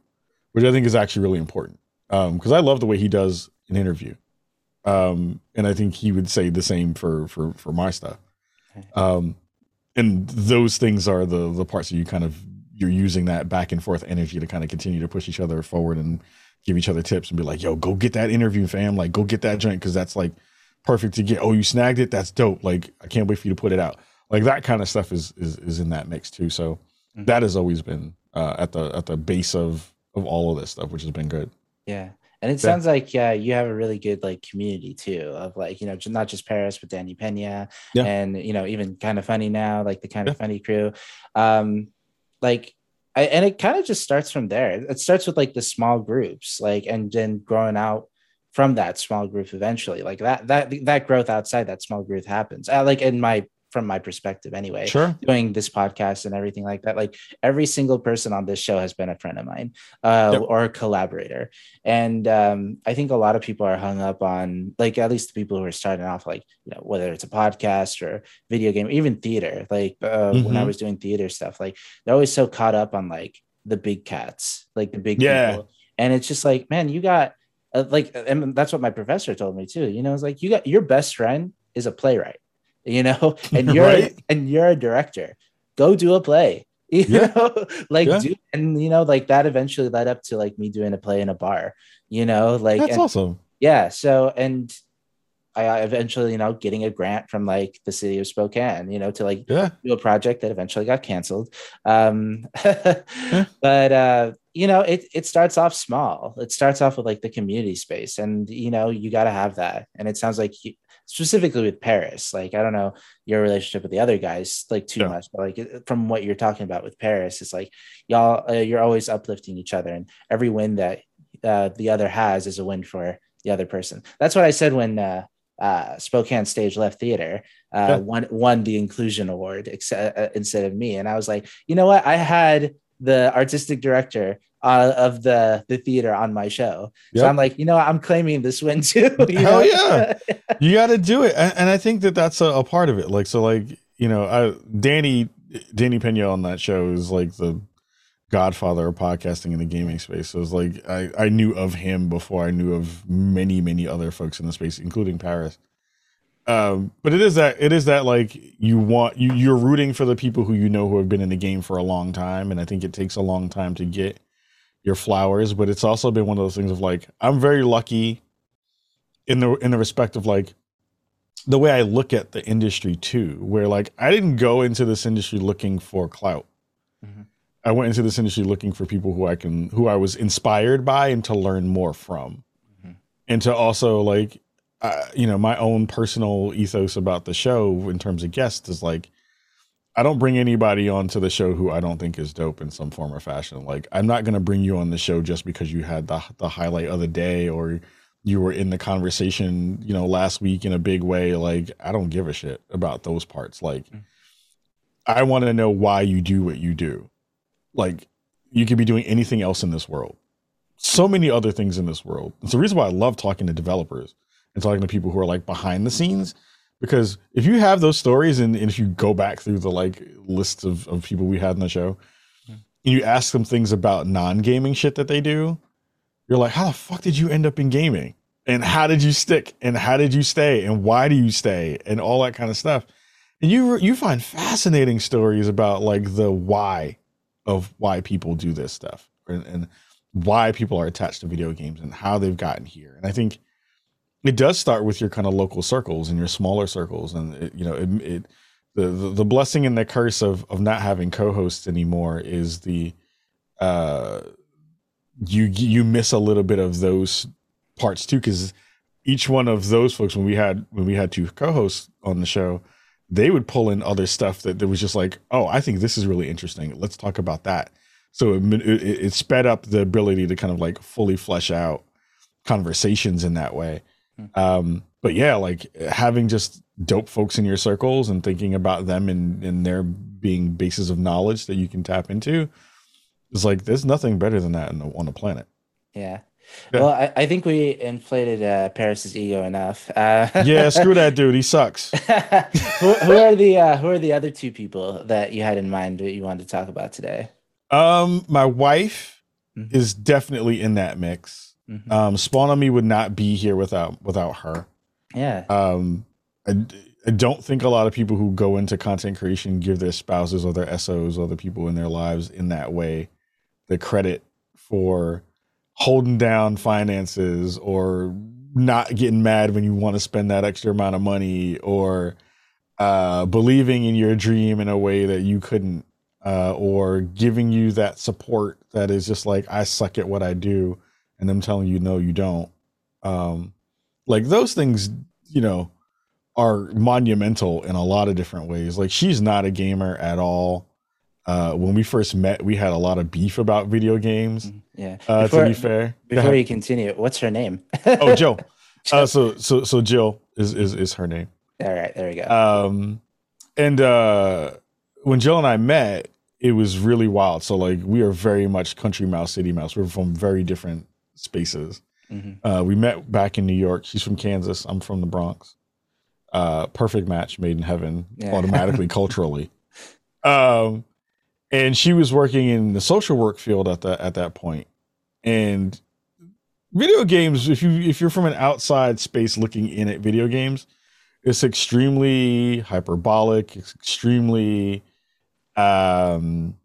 which I think is actually really important. Um, because I love the way he does an interview. Um, and I think he would say the same for for for my stuff. Um, and those things are the the parts that you kind of you're using that back and forth energy to kind of continue to push each other forward and give each other tips and be like, yo, go get that interview, fam. Like, go get that joint because that's like perfect to get. Oh, you snagged it. That's dope. Like, I can't wait for you to put it out. Like that kind of stuff is is is in that mix too. So mm-hmm. that has always been uh, at the at the base of of all of this stuff, which has been good. Yeah. And it sounds like uh, you have a really good like community too of like you know not just Parris but Danny Pena yeah. and you know even Kinda Funny now like the kind of yeah. funny crew. Um, like I, and it kind of just starts from there it starts with like the small groups like and then growing out from that small group eventually like that that that growth outside that small group happens uh, like in my from my perspective anyway. Sure. Doing this podcast and everything like that. Like every single person on this show has been a friend of mine uh, yep. or a collaborator. And um, I think a lot of people are hung up on like at least the people who are starting off, like, you know, whether it's a podcast or video game, even theater. Like uh, mm-hmm. when I mm-hmm. was doing theater stuff, like they're always so caught up on like the big cats, like the big yeah. People. And it's just like, man, you got uh, like, and that's what my professor told me too. You know, it's like you got your best friend is a playwright, you know, and you're right? and you're a director. Go do a play. You yeah. know, like yeah. do and you know, like that eventually led up to like me doing a play in a bar, you know, like that's and, awesome. Yeah. So and I eventually, you know, getting a grant from like the city of Spokane, you know, to like yeah. do a project that eventually got canceled. Um, yeah. but uh, you know, it it starts off small. It starts off with like the community space, and you know, you got to have that. And it sounds like you, specifically with Parris, like I don't know your relationship with the other guys like too yeah. much, but like from what you're talking about with Parris, it's like y'all uh, you're always uplifting each other, and every win that uh, the other has is a win for the other person. That's what I said when. Uh, uh, Spokane Stage Left Theater uh, yeah. won won the inclusion award ex- uh, instead of me, and I was like, you know what? I had the artistic director uh, of the the theater on my show, yep. so I'm like, you know, I'm claiming this win too. Hell know? yeah, you got to do it, and, and, I think that that's a, a, part of it. Like, so, like, you know, I, Danny Danny Pena on that show is like the godfather of podcasting in the gaming space. So it's like I, I knew of him before I knew of many, many other folks in the space, including Parris. Um, but it is that it is that like you want you you're rooting for the people who you know who have been in the game for a long time, and I think it takes a long time to get your flowers. But it's also been one of those things of like I'm very lucky in the in the respect of like the way I look at the industry too, where like I didn't go into this industry looking for clout. Mm-hmm. I went into this industry looking for people who I can who I was inspired by and to learn more from. Mm-hmm. And to also like uh, you know, my own personal ethos about the show in terms of guests is like I don't bring anybody onto the show who I don't think is dope in some form or fashion. Like I'm not going to bring you on the show just because you had the the highlight of the day or you were in the conversation, you know, last week in a big way. Like I don't give a shit about those parts. Like mm-hmm. I want to know why you do what you do like you could be doing anything else in this world. So many other things in this world. It's the reason why I love talking to developers and talking to people who are like behind the scenes. Because if you have those stories and, and if you go back through the like list of, of people we had in the show and you ask them things about non-gaming shit that they do, you're like, how the fuck did you end up in gaming? And how did you stick? And how did you stay? And why do you stay? And all that kind of stuff. And you you find fascinating stories about like the why of why people do this stuff and, and why people are attached to video games and how they've gotten here. And I think it does start with your kind of local circles and your smaller circles, and it, you know, it, it the, the, blessing and the curse of of not having co-hosts anymore is the uh you you miss a little bit of those parts too because each one of those folks when we had when we had two co-hosts on the show they would pull in other stuff that, that was just like, oh, I think this is really interesting. Let's talk about that. So it, it, it sped up the ability to kind of like fully flesh out conversations in that way. Um, but yeah, like having just dope folks in your circles and thinking about them and, and their being bases of knowledge that you can tap into is like, there's nothing better than that the, on the planet. Yeah. Yeah. Well, I, I, think we inflated uh, Parris's ego enough. Uh, yeah, screw that dude. He sucks. who, who, are the uh, Who are the other two people that you had in mind that you wanted to talk about today? Um, my wife mm-hmm. is definitely in that mix. Mm-hmm. Um, Spawn on me would not be here without without her. Yeah. Um, I, I don't think a lot of people who go into content creation give their spouses or their SOs or the people in their lives in that way the credit for holding down finances or not getting mad when you want to spend that extra amount of money or uh, believing in your dream in a way that you couldn't uh, or giving you that support that is just like i suck at what i do and them telling you no you don't um, like those things you know are monumental in a lot of different ways like she's not a gamer at all uh, when we first met, we had a lot of beef about video games. Mm-hmm. Yeah. Uh, before, to be fair, before you continue, what's her name? oh, Jill. Uh, so so so Jill is is is her name. All right, there we go. Um, and uh, when Jill and I met, it was really wild. So like we are very much country mouse, city mouse. We're from very different spaces. Mm-hmm. Uh, we met back in New York. She's from Kansas. I'm from the Bronx. Uh, perfect match made in heaven yeah. automatically culturally. Um, and she was working in the social work field at that at that point. And video games, if you if you're from an outside space looking in at video games, it's extremely hyperbolic, it's extremely um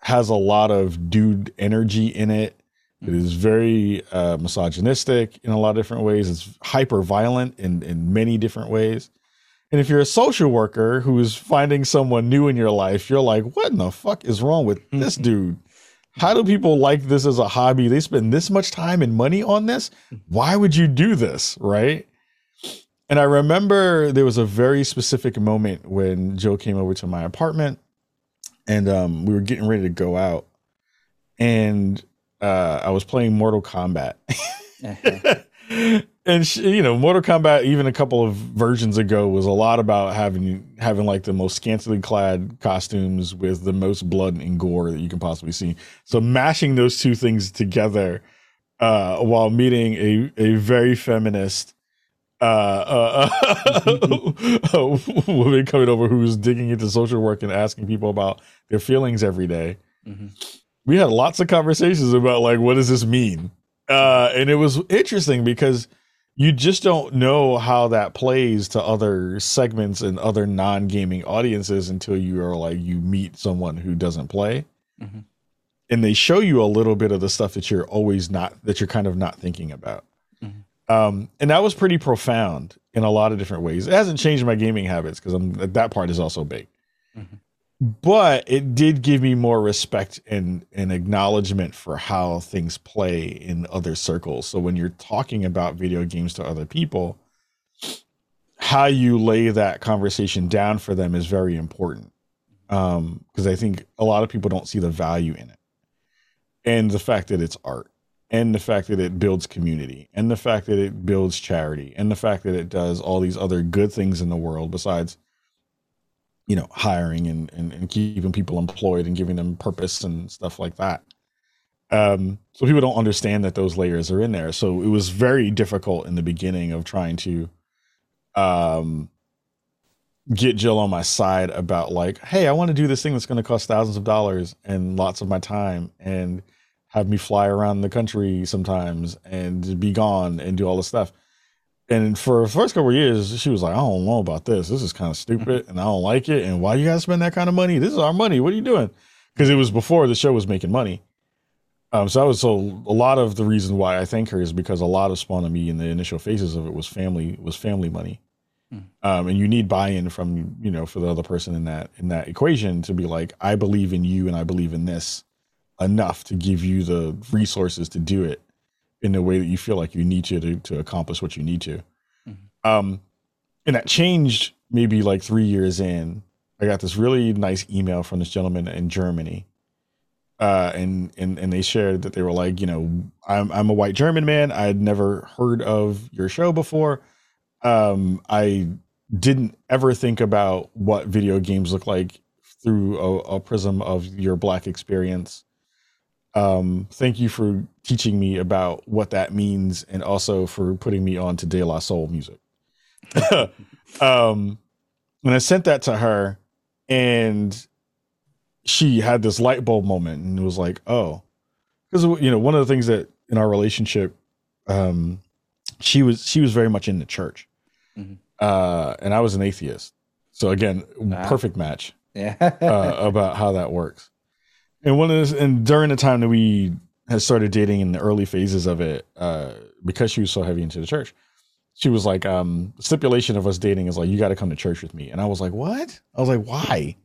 has a lot of dude energy in it. It is very uh, misogynistic in a lot of different ways. It's hyper violent in, in many different ways. And if you're a social worker who is finding someone new in your life, you're like, what in the fuck is wrong with this dude? How do people like this as a hobby? They spend this much time and money on this. Why would you do this? Right. And I remember there was a very specific moment when Joe came over to my apartment and um, we were getting ready to go out. And uh, I was playing Mortal Kombat. uh-huh. and she, you know, Mortal Kombat, even a couple of versions ago, was a lot about having having like the most scantily clad costumes with the most blood and gore that you can possibly see. So mashing those two things together uh, while meeting a a very feminist uh, uh, woman coming over who's digging into social work and asking people about their feelings every day. Mm-hmm we had lots of conversations about like what does this mean? Uh, and it was interesting because you just don't know how that plays to other segments and other non-gaming audiences until you are like you meet someone who doesn't play. Mm-hmm. and they show you a little bit of the stuff that you're always not that you're kind of not thinking about. Mm-hmm. um, and that was pretty profound in a lot of different ways. It hasn't changed my gaming habits because that part is also big. Mm-hmm but it did give me more respect and, and acknowledgement for how things play in other circles. So when you're talking about video games to other people, how you lay that conversation down for them is very important. Um, because I think a lot of people don't see the value in it. And the fact that it's art, and the fact that it builds community, and the fact that it builds charity, and the fact that it does all these other good things in the world besides you know, hiring and, and, and keeping people employed and giving them purpose and stuff like that. Um, so people don't understand that those layers are in there. So it was very difficult in the beginning of trying to um, get Jill on my side about like, hey, I want to do this thing that's going to cost thousands of dollars and lots of my time and have me fly around the country sometimes and be gone and do all this stuff. And for the first couple years, she was like, I don't know about this. This is kind of stupid and I don't like it. And why you guys spend that kind of money? This is our money. What are you doing? Because it was before the show was making money. Um, so I was so a lot of the reason why I thank her is because a lot of Spawn on Me in the initial phases of it was family was family money. Hmm. Um, and you need buy-in from you know for the other person in that in that equation to be like I believe in you and I believe in this enough to give you the resources to do it in the way that you feel like you need to to, to accomplish what you need to. Mm-hmm. Um, and that changed maybe like three years in. I got this really nice email from this gentleman in Germany. Uh, and, and and they shared that they were like, you know, I'm I'm a white German man. I had never heard of your show before. Um, I didn't ever think about what video games look like through a, a prism of your black experience um, thank you for teaching me about what that means and also for putting me on to De La Soul music. um, and I sent that to her and she had this light bulb moment and it was like, oh, because, you know, one of the things that in our relationship, um, she was, she was very much in the church. Mm-hmm. Uh, and I was an atheist. So again, perfect match. Yeah. uh, about how that works. And one of this, and during the time that we had started dating in the early phases of it, uh, because she was so heavy into the church, she was like, um, stipulation of us dating is like, you got to come to church with me. And I was like, what? I was like, why?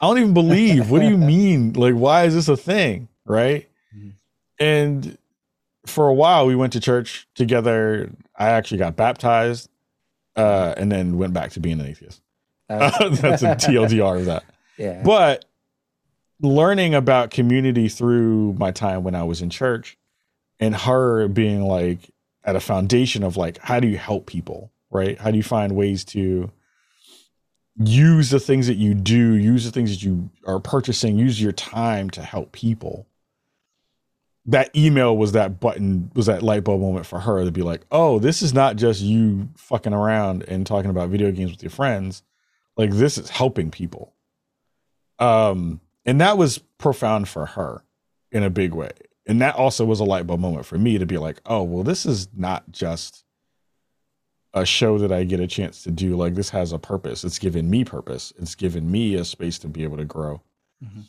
I don't even believe. what do you mean? Like, why is this a thing? Right. Mm-hmm. And for a while, we went to church together. I actually got baptized uh, and then went back to being an atheist. Uh, That's a TLDR of that. Yeah. But learning about community through my time when I was in church and her being like at a foundation of like how do you help people, right? How do you find ways to use the things that you do, use the things that you are purchasing, use your time to help people. That email was that button, was that light bulb moment for her to be like, oh, this is not just you fucking around and talking about video games with your friends. Like this is helping people. Um, and that was profound for her in a big way. And that also was a light bulb moment for me to be like, oh, well, this is not just a show that I get a chance to do. Like this has a purpose. It's given me purpose. It's given me a space to be able to grow mm-hmm.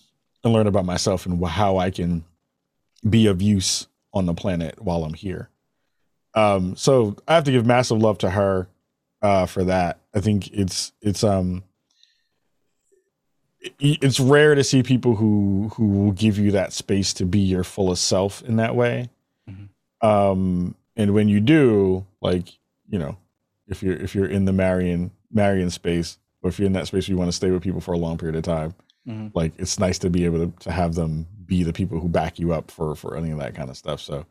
and learn about myself and how I can be of use on the planet while I'm here. Um, so I have to give massive love to her uh, for that. I think it's it's um it's rare to see people who who will give you that space to be your fullest self in that way. Mm-hmm. Um, and when you do, like you know, if you're if you're in the Marion Marion space, or if you're in that space where you want to stay with people for a long period of time, mm-hmm. like it's nice to be able to, to have them be the people who back you up for for any of that kind of stuff. So,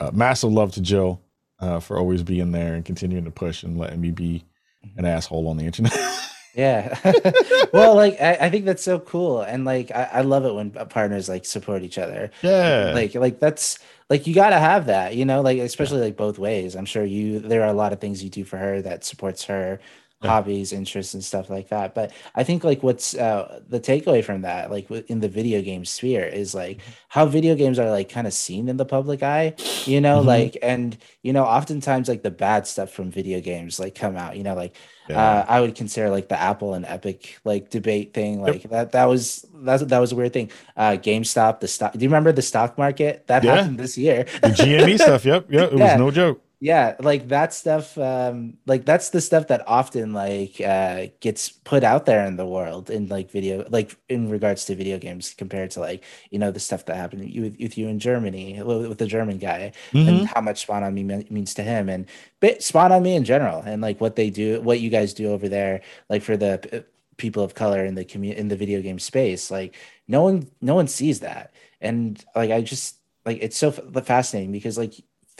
uh, massive love to Jill uh, for always being there and continuing to push and letting me be mm-hmm. an asshole on the internet. yeah. Well like I, I, think that's so cool and like I, I, love it when partners like support each other. Yeah. Like like that's like you got to have that you know like especially like both ways. I'm sure you there are a lot of things you do for her that supports her. hobbies interests and stuff like that but i think like what's uh, the takeaway from that like in the video game sphere is like mm-hmm. how video games are like kind of seen in the public eye you know mm-hmm. like and you know oftentimes like the bad stuff from video games like come out you know like yeah. uh, i would consider like the apple and epic like debate thing like yep. that that was that's that was a weird thing uh gamestop the stock do you remember the stock market that yeah. happened this year the gme stuff yep yep it was no joke yeah like that stuff um like that's the stuff that often like uh gets put out there in the world in like video like in regards to video games compared to like you know the stuff that happened with, with you in germany with the german guy mm-hmm. and how much spawn on me means to him and but spawn on me in general and like what they do what you guys do over there like for the people of color in the community in the video game space like no one no one sees that and like i just like it's so fascinating because like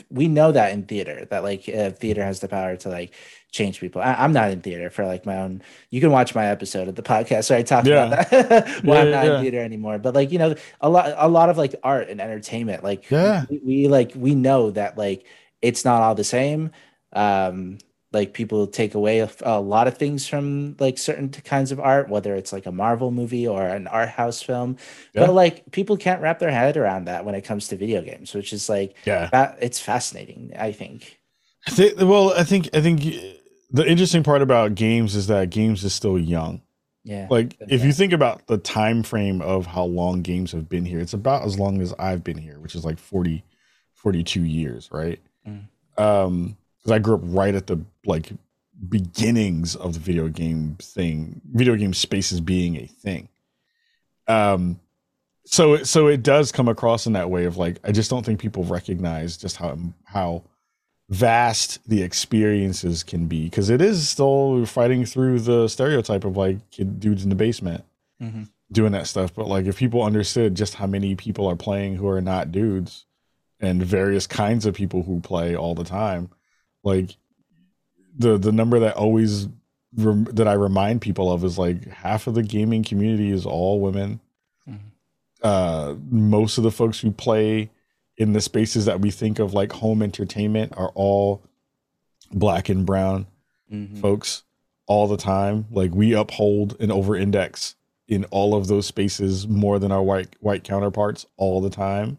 we know that in theater that like uh, theater has the power to like change people. I, am not in theater for like my own. You can watch my episode of the podcast where I talk yeah. about that. Why yeah, I'm not yeah. in theater anymore. But like you know, a lot a lot of like art and entertainment. Like yeah, we, we like we know that like it's not all the same. Um, like people take away a, a, lot of things from like certain kinds of art whether it's like a marvel movie or an art house film. Yeah. but like people can't wrap their head around that when it comes to video games which is like yeah. fa- it's fascinating i think. I think, well i think i think the interesting part about games is that games is still young. Yeah like if you think about the time frame of how long games have been here it's about as long as i've been here which is like 40 42 years right? Mm. um because I grew up right at the like beginnings of the video game thing, video game spaces being a thing. Um, so so it does come across in that way of like I just don't think people recognize just how how vast the experiences can be because it is still fighting through the stereotype of like kid dudes in the basement mm-hmm. doing that stuff. But like if people understood just how many people are playing who are not dudes and various kinds of people who play all the time like the the number that always rem- that I remind people of is like half of the gaming community is all women. Mm-hmm. Uh, most of the folks who play in the spaces that we think of like home entertainment are all black and brown mm-hmm. folks all the time. Like we uphold and over index in all of those spaces more than our white white counterparts all the time.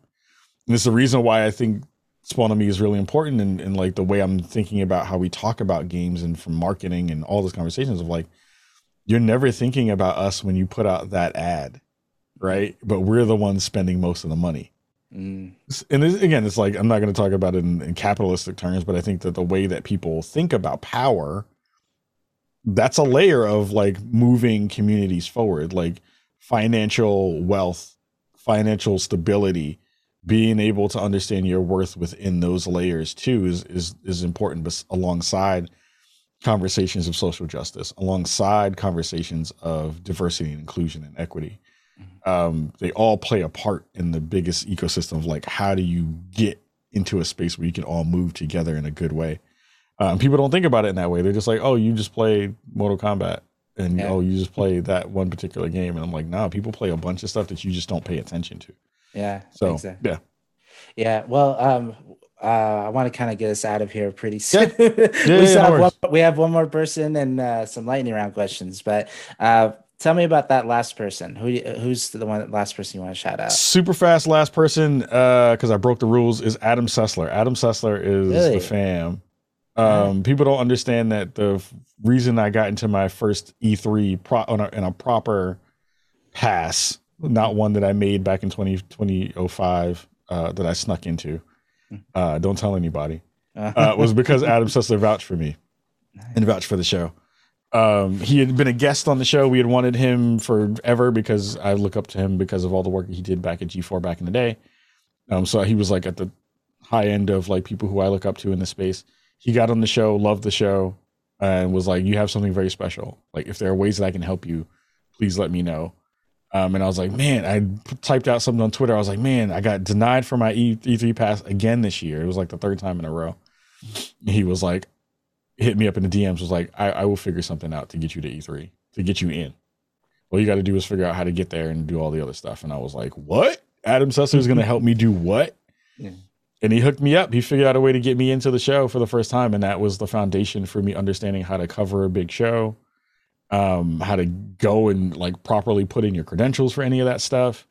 And it's the reason why I think Spawn on Me is really important and, and like the way I'm thinking about how we talk about games and from marketing and all those conversations of like you're never thinking about us when you put out that ad, right? But we're the ones spending most of the money. Mm. And again, it's like I'm not going to talk about it in, in capitalistic terms, but I think that the way that people think about power, that's a layer of like moving communities forward, like financial wealth, financial stability, being able to understand your worth within those layers too is is is important but alongside conversations of social justice alongside conversations of diversity and inclusion and equity mm-hmm. um, they all play a part in the biggest ecosystem of like how do you get into a space where you can all move together in a good way um, people don't think about it in that way they're just like oh you just play mortal kombat and Yeah. oh, you just play that one particular game, and I'm like, nah, people play a bunch of stuff that you just don't pay attention to. Yeah. So exactly. yeah, Yeah. Well, um, uh, I want to kind of get us out of here pretty soon. yeah, we, yeah, no have one, we have one more person and uh, some lightning round questions, but uh, tell me about that last person. Who who's the one last person you want to shout out? super fast last person because I broke the rules is Adam Sessler. Adam Sessler is Really? the fam. Um, people don't understand that the f- reason I got into my first E3 pro on a, in a proper pass, not one that I made back in 20, 2005 uh, that I snuck into. Uh, don't tell anybody. Uh, was because Adam Sessler vouched for me and vouched for the show. Um, he had been a guest on the show. We had wanted him forever because I look up to him because of all the work he did back at G4 back in the day. Um, so he was like at the high end of like people who I look up to in the space. He got on the show, loved the show, and was like, "You have something very special. Like if there are ways that I can help you, please let me know." Um, and I was like, "Man," I typed out something on Twitter. I was like, "Man, I got denied for my E E3 pass again this year. It was like the third time in a row." He was like, hit me up in the DMs. Was like, "I, I will figure something out to get you to E3 to get you in. All you got to do is figure out how to get there and do all the other stuff." And I was like, "What? Adam Sessler is going to help me do what?" Yeah. And he hooked me up. He figured out a way to get me into the show for the first time, and that was the foundation for me understanding how to cover a big show, um, how to go and like properly put in your credentials for any of that stuff.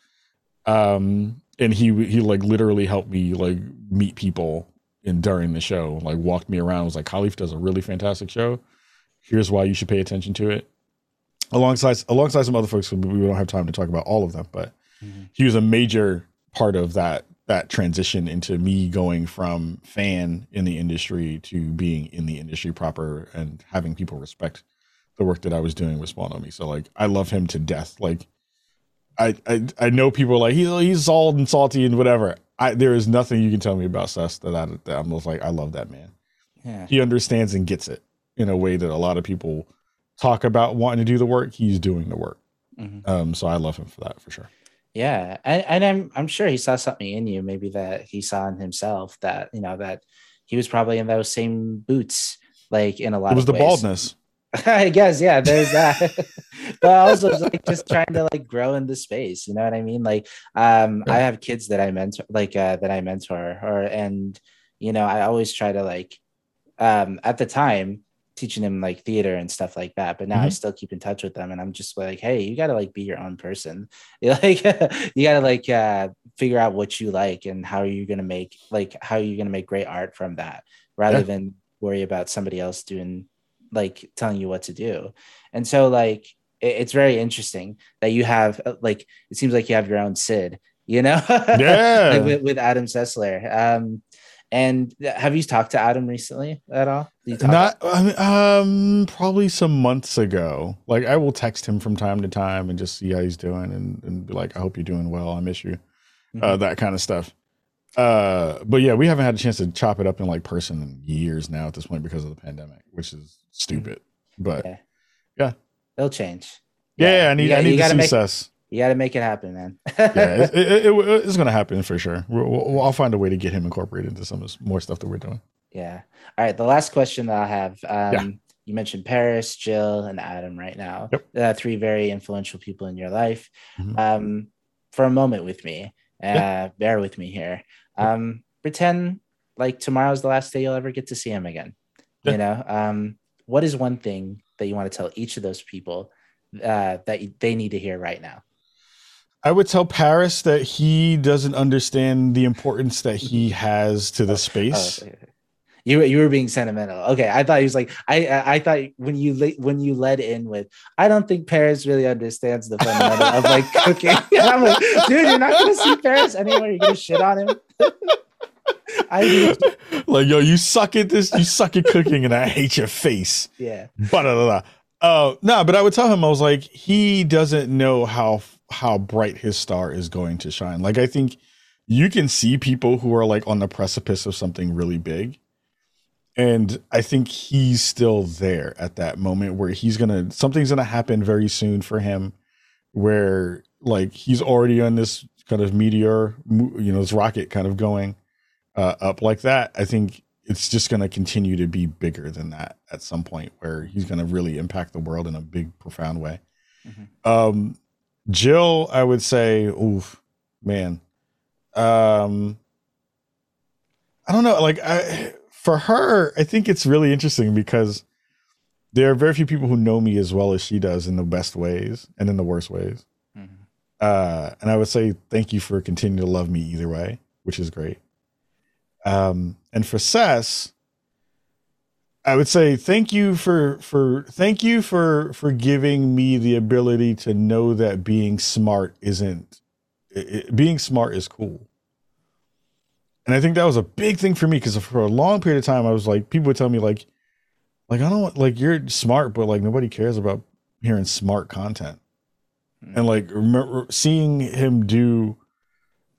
Um, and he he like literally helped me like meet people in during the show, like walked me around. Was like, Kahlief does a really fantastic show. Here's why you should pay attention to it. Alongside alongside some other folks, we we don't have time to talk about all of them, but Mhm. he was a major part of that that transition into me going from fan in the industry to being in the industry proper and having people respect the work that I was doing with Spawn on me. So like I love him to death. Like I I, I know people are like he's he's salt and salty and whatever. I there is nothing you can tell me about Sess that, I, that I'm just like I love that man. Yeah. He understands and gets it in a way that a lot of people talk about wanting to do the work. He's doing the work. Mhm. Um, so I love him for that for sure. Yeah, and, and I'm I'm sure he saw something in you, maybe that he saw in himself that you know that he was probably in those same boots, like in a lot. It was of the ways. baldness. I guess, yeah, there's that. but also like just trying to like grow in the space, you know what I mean? Like, um, I have kids that I mentor, like uh, that I mentor, or and you know, I always try to like, um, at the time teaching them like theater and stuff like that. But now I Mhm. still keep in touch with them, and I'm just like, hey, you got to like be your own person. You like, you got to like uh, figure out what you like and how are you gonna make like how are you gonna make great art from that, rather Yeah. than worry about somebody else doing like telling you what to do. And so like it- it's very interesting that you have uh, like it seems like you have your own Sid, you know? Yeah. like with, with Adam Sessler. Um and have you talked to Adam recently at all? You talk Not I mean, um probably some months ago. Like I will text him from time to time and just see how he's doing and, and be like, I hope you're doing well. I miss you. Mm-hmm. Uh that kind of stuff. Uh but yeah, we haven't had a chance to chop it up in like person in years now at this point because of the pandemic, which is stupid. But Yeah. yeah. They'll change. Yeah, I need got- I need to see make- Sess. You got to make it happen, man. Yeah, it, it, it, it's gonna happen for sure. We'll, we'll, I'll find a way to get him incorporated into some of this more stuff that we're doing. Yeah. All right. The last question that I have. Um, Yeah. You mentioned Parris, Jill, and Adam right now. Yep. Uh, three very influential people in your life. Mhm. Um, for a moment with me, uh, Yeah. bear with me here. Um, pretend like tomorrow's the last day you'll ever get to see him again. You know, um, what is one thing that you want to tell each of those people uh, that they need to hear right now? I would tell Parris that he doesn't understand the importance that he has to the Oh, space. okay. You were you were being sentimental. Okay, I thought he was like I I, I thought when you le- when you led in with I don't think Parris really understands the fundamental of like cooking. And I'm like, dude, you're not gonna see Parris anywhere. You're gonna shit on him. I like, yo, you suck at this, you suck at cooking, and I hate your face. yeah blah. Uh, no, but I would tell him, I was like, he doesn't know how how bright his star is going to shine. Like, I think you can see people who are like on the precipice of something really big. And I think he's still there at that moment where he's gonna something's gonna happen very soon for him, where like he's already on this kind of meteor, you know, this rocket kind of going uh, up like that. I think it's just going to continue to be bigger than that at some point where he's going to really impact the world in a big profound way mm-hmm. um jill i would say oof man um i don't know like i for her i think it's really interesting because there are very few people who know me as well as she does in the best ways and in the worst ways mm-hmm. uh and i would say thank you for continuing to love me either way which is great um, and for Sess, I would say thank you for for thank you for for giving me the ability to know that being smart isn't it, being smart is cool. And I think that was a big thing for me because for a long period of time I was like people would tell me like like I don't like you're smart but like nobody cares about hearing smart content. Mm-hmm. And like remember seeing him do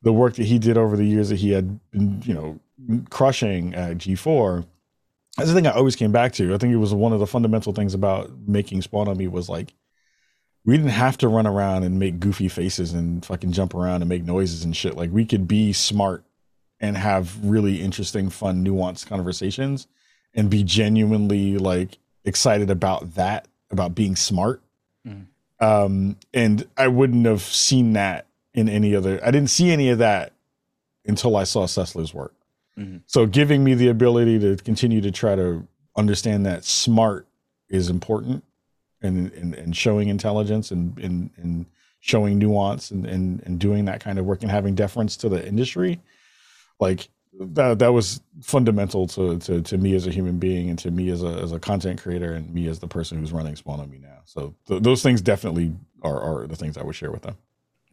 the work that he did over the years that he had been, you know, crushing at G4, that's the thing I always came back to. I think it was one of the fundamental things about making Spawn on Me was like we didn't have to run around and make goofy faces and fucking jump around and make noises and shit. Like we could be smart and have really interesting, fun, nuanced conversations and be genuinely like excited about that, about being smart. Mm. Um, and I wouldn't have seen that in any other. I didn't see any of that until I saw Sessler's work. Mm-hmm. So giving me the ability to continue to try to understand that smart is important and and, and showing intelligence and, and and showing nuance and, and and doing that kind of work and having deference to the industry like that that was fundamental to, to to me as a human being and to me as a as a content creator and me as the person who's running spawn on me now. So th- those things definitely are are the things i would share with them.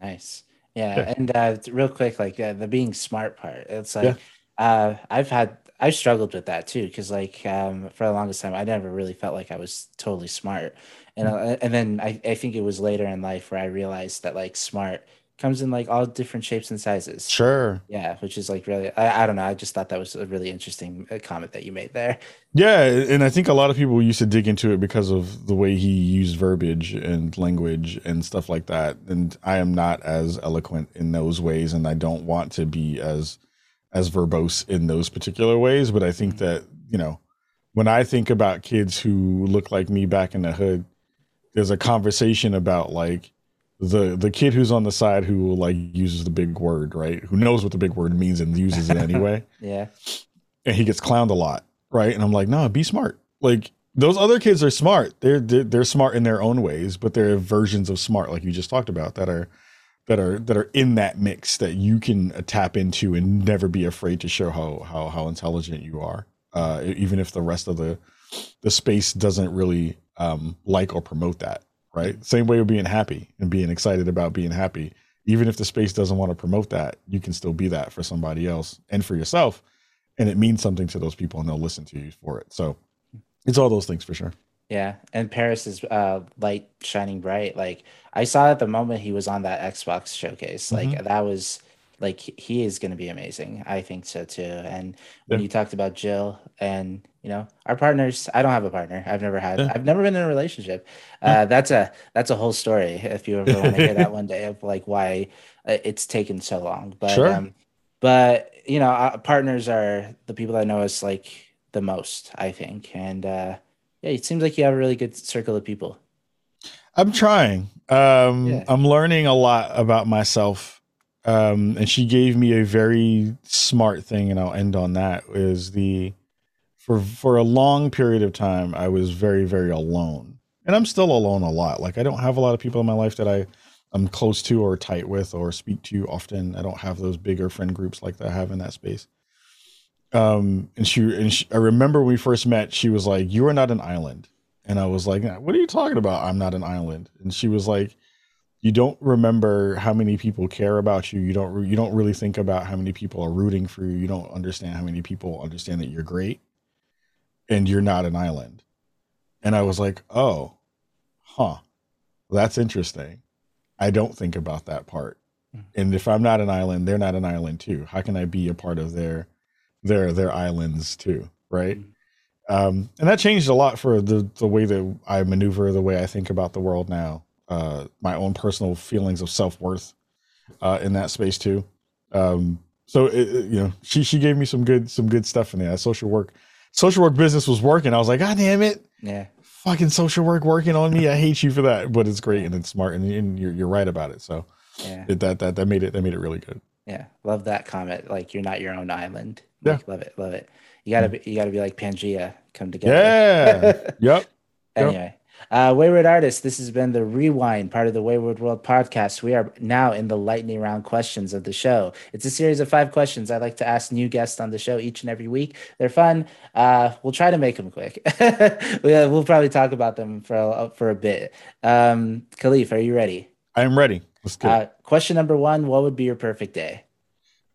Nice. Yeah, yeah. and uh, real quick like uh, the being smart part. It's like yeah. uh, I've had I've struggled with that too because like um, for the longest time I never really felt like I was totally smart, and uh, and then I, I think it was later in life where I realized that like smart comes in like all different shapes and sizes. Sure. Yeah, which is like really I, I don't know I just thought that was a really interesting uh, comment that you made there. Yeah, and I think a lot of people used to dig into it because of the way he used verbiage and language and stuff like that, and I am not as eloquent in those ways, and I don't want to be as as verbose in those particular ways, but I think mm-hmm. that, you know, when I think about kids who look like me back in the hood, there's a conversation about like the the kid who's on the side who like uses the big word, right? Who knows what the big word means and uses it anyway. yeah. And he gets clowned a lot, right? And I'm like, no, be smart. Like those other kids are smart. They're, they're they're smart in their own ways, but they're versions of smart, like you just talked about, that are that are that are in that mix that you can uh, tap into and never be afraid to show how how how intelligent you are uh, even if the rest of the the space doesn't really um, like or promote that right same way with being happy and being excited about being happy even if the space doesn't want to promote that you can still be that for somebody else and for yourself and it means something to those people and they'll listen to you for it so it's all those things for sure yeah, and Parris's uh, light shining bright. Like I saw at the moment he was on that Xbox showcase. Like mm-hmm. that was like he is going to be amazing. I think so too. And when yeah. you talked about Jill and you know our partners, I don't have a partner. I've never had. Yeah. I've never been in a relationship. Uh, that's a that's a whole story. If you ever want to hear that one day of like why uh, it's taken so long. But sure. um, but you know, partners are the people that know us like the most. I think and. uh yeah, it seems like you have a really good circle of people. I'm trying. Um, yeah. I'm learning a lot about myself. Um, and she gave me a very smart thing, and I'll end on that. Is the for for a long period of time, I was very very alone, and I'm still alone a lot. Like I don't have a lot of people in my life that I I'm close to or tight with or speak to often. I don't have those bigger friend groups like that I have in that space um and she and she, i remember when we first met she was like you are not an island and i was like what are you talking about i'm not an island and she was like you don't remember how many people care about you you don't you don't really think about how many people are rooting for you you don't understand how many people understand that you're great and you're not an island and i was like oh huh that's interesting i don't think about that part mm. and if i'm not an island they're not an island too how can i be a part of their their their islands too, right? Mm-hmm. Um, and that changed a lot for the the way that I maneuver, the way I think about the world now. Uh, my own personal feelings of self worth uh, in that space too. Um, So it, it, you know, she she gave me some good some good stuff in there. Social work, social work business was working. I was like, God damn it, Yeah. fucking social work working on me. I hate you for that, but it's great and it's smart and, and you're you're right about it. So Yeah. it, that that that made it that made it really good. Yeah. Love that comment. Like you're not your own island. Yeah. Like, love it. Love it. You gotta be you gotta be like Pangea. Come together. Yeah. yep. Anyway, uh, Wayward Artist, this has been the Rewind, part of the Wayward World podcast. We are now in the lightning round questions of the show. It's a series of five questions I like to ask new guests on the show each and every week. They're fun. Uh, we'll try to make them quick. we'll probably talk about them for a, for a bit. Um, Kahlief, are you ready? I'm ready. Let's go. Uh, question number one What would be your perfect day?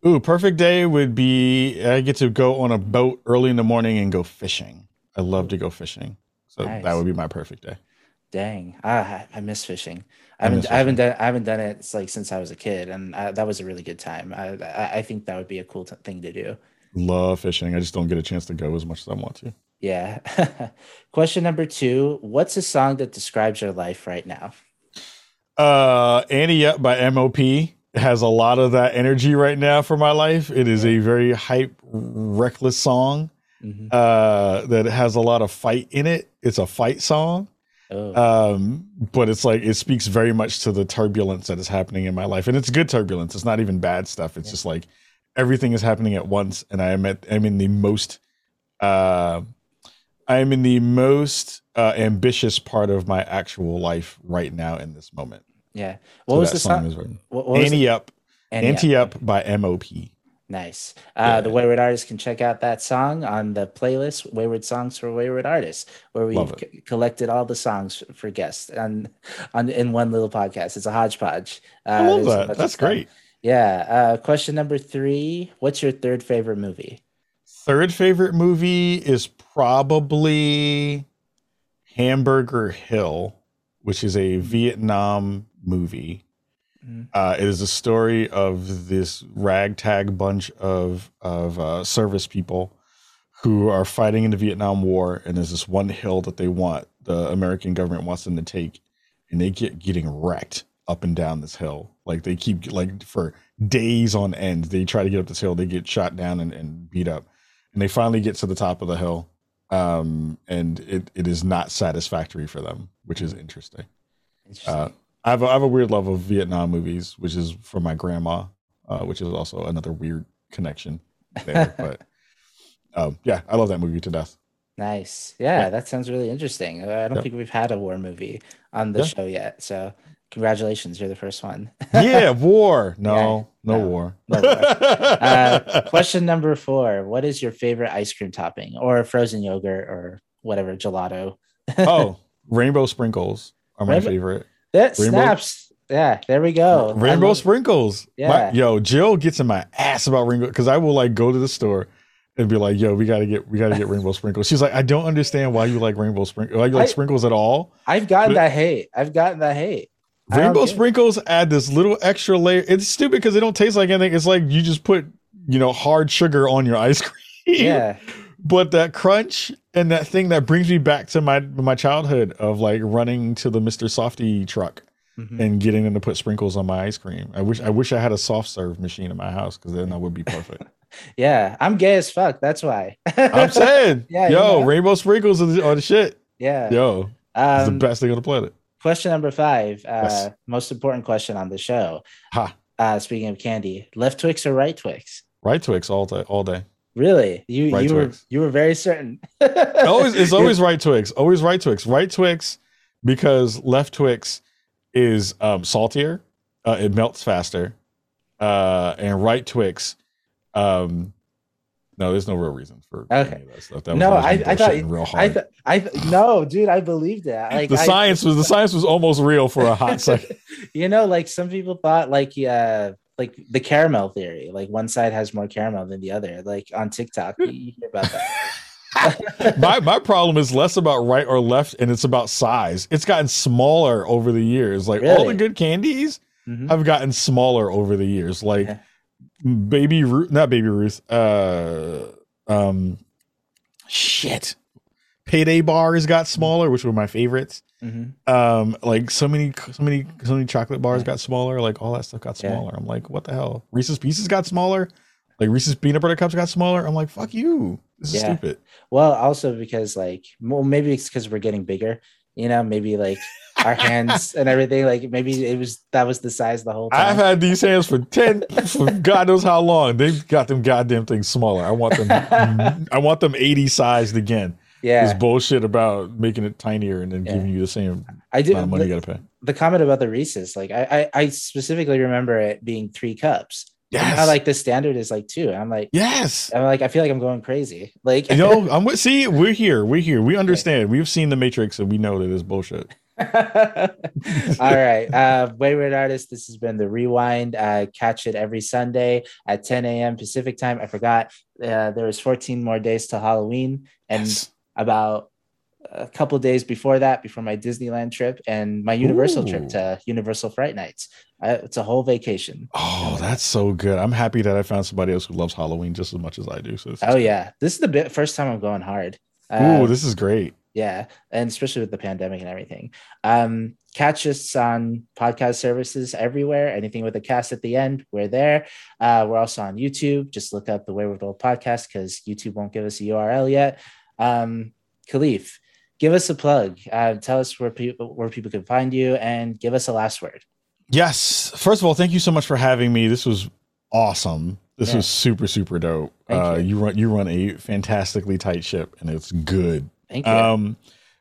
Ooh, perfect day would be I get to go on a boat early in the morning and go fishing. I love to go fishing. So Nice. that would be my perfect day. Dang, ah, I miss fishing. I I haven't, I haven't done, I haven't done it like since I was a kid, and I, that was a really good time. I, I, I think that would be a cool t- thing to do. Love fishing. I just don't get a chance to go as much as I want to. Yeah. Question number two: What's a song that describes your life right now? Uh Ante Up by MOP has a lot of that energy right now for my life. It is a very hype, reckless song Mhm. uh that has a lot of fight in it. It's a fight song. Oh, um but it's like it speaks very much to the turbulence that is happening in my life and it's good turbulence it's not even bad stuff it's Yeah. just like everything is happening at once and i am at i'm in the most uh i am in the most uh ambitious part of my actual life right now in this moment yeah. What So was the song? is written. What, what was ante up the, Annie ante up by MOP Nice. Uh, The Wayward Artist can check out that song on the playlist Wayward Songs for Wayward Artists, where we've c- collected all the songs for guests on, on in one little podcast. It's a hodgepodge. Uh, i love there's a bunch that that's great Yeah. Uh, question number three What's your third favorite movie? third favorite movie is probably Hamburger Hill, which is a Vietnam movie. Mhm. Uh, it is a story of this ragtag bunch of of uh, service people who are fighting in the Vietnam War, and there's this one hill that they want the American government wants them to take, and they get getting wrecked up and down this hill. Like they keep like for days on end, they try to get up this hill, they get shot down and, and beat up, and they finally get to the top of the hill, um, and it, it is not satisfactory for them, which is interesting. Interesting. Uh, I have a, I have a weird love of Vietnam movies, which is from my grandma, uh, which is also another weird connection there. but um, yeah, I love that movie to death. nice. Yeah, yeah. that sounds really interesting. I don't Yeah. think we've had a war movie on the Yeah. show yet. So, congratulations. You're the first one. Yeah, war. No, no, no, war. no war. Uh, question number four What is your favorite ice cream topping or frozen yogurt or whatever gelato? oh, rainbow sprinkles are my Rainbow- favorite. That Rainbow- snaps. Yeah, there we go. Rainbow sprinkles. Yeah. My- yo, Jill gets in my ass about rainbow because I will like go to the store and be like, "Yo, we gotta get we gotta get rainbow sprinkles." She's like, "I don't understand why you like rainbow sprinkles. Why you like I- sprinkles at all?" I've gotten But- that hate. I've gotten that hate. Rainbow it. sprinkles add this little extra layer. It's stupid because they don't taste like anything. It's like you just put, you know, hard sugar on your ice cream. Yeah. But that crunch and that thing that brings me back to my my childhood of like running to the Mr. Softee truck Mhm. and getting them to put sprinkles on my ice cream. I wish I wish I had a soft serve machine in my house because then that would be perfect. Yeah. I'm gay as fuck. That's why. I'm saying, Yeah, yo, know. rainbow sprinkles are the, are the shit. yeah. Yo, it's the Um, best thing on the planet. question number five. Uh, Yes. Most important question on the show. Ha. Uh, speaking of candy, left Twix or right Twix? Right Twix all day, all day. Really? You Right you were you were very certain. always it's always right Twix. Always right Twix. Right Twix because left Twix is um, saltier. Uh, it melts faster. Uh, and right Twix. Um, no, there's no real reason for Okay. any of that stuff. That No, was I- I thought- real I hard. th- I th- no, dude, I believed that. Like the I- science was the science was almost real for a hot second. you know, like some people thought like uh like the caramel theory, like one side has more caramel than the other. Like on TikTok, you, you hear about that. my my problem is less about right or left, and it's about size. It's gotten smaller over the years. Like all the good candies Mhm. have gotten smaller over the years. Like Yeah. baby Ruth, not baby Ruth. Uh, um, shit. Payday bars got smaller, which were my favorites. Mhm. Um, like so many, so many, so many chocolate bars got smaller. Like all that stuff got Yeah. smaller. I'm like, what the hell? Reese's Pieces got smaller. Like Reese's peanut butter cups got smaller. I'm like, fuck you. This is Yeah. stupid. Well, also because like, well, maybe it's because we're getting bigger. You know, maybe like our hands and everything. Like maybe it was that was the size the whole time. I've had these hands for ten, for God knows how long. They've got them goddamn things smaller. I want them. I want them eighty sized again. This yeah, bullshit about making it tinier and then Yeah. giving you the same I do. amount of money The, you gotta pay. the comment about the Reese's, like I, I, I specifically remember it being three cups. And Yes. now, like the standard is like two. I'm like, yes. I'm like, I feel like I'm going crazy. Like, You know, I'm with. See, we're here. We're here. We understand. We've seen the Matrix, and we know that it's bullshit. All right. Uh, Wayward Artist, this has been the Rewind. Uh, catch it every Sunday at 10 a.m. Pacific time. I forgot uh, there was 14 more days to Halloween and Yes. About a couple days before that, before my Disneyland trip and my Universal Ooh. trip to Universal Fright Nights. Uh, it's a whole vacation. Oh, that's so good. I'm happy that I found somebody else who loves Halloween just as much as I do. So Oh, yeah. This is the bit, first time I'm going hard. Uh, Ooh, this is great. yeah and especially with the pandemic and everything um catch us on podcast services everywhere anything with a cast at the end we're there uh we're also on youtube just look up the wayward world podcast because youtube won't give us a url yet um Kahlief give us a plug uh tell us where people where people can find you and give us a last word Yes. First of all, thank you so much for having me. This was awesome. This Yeah. was super, super dope. Uh, you. you run you run a fantastically tight ship, and it's good. thank you Um,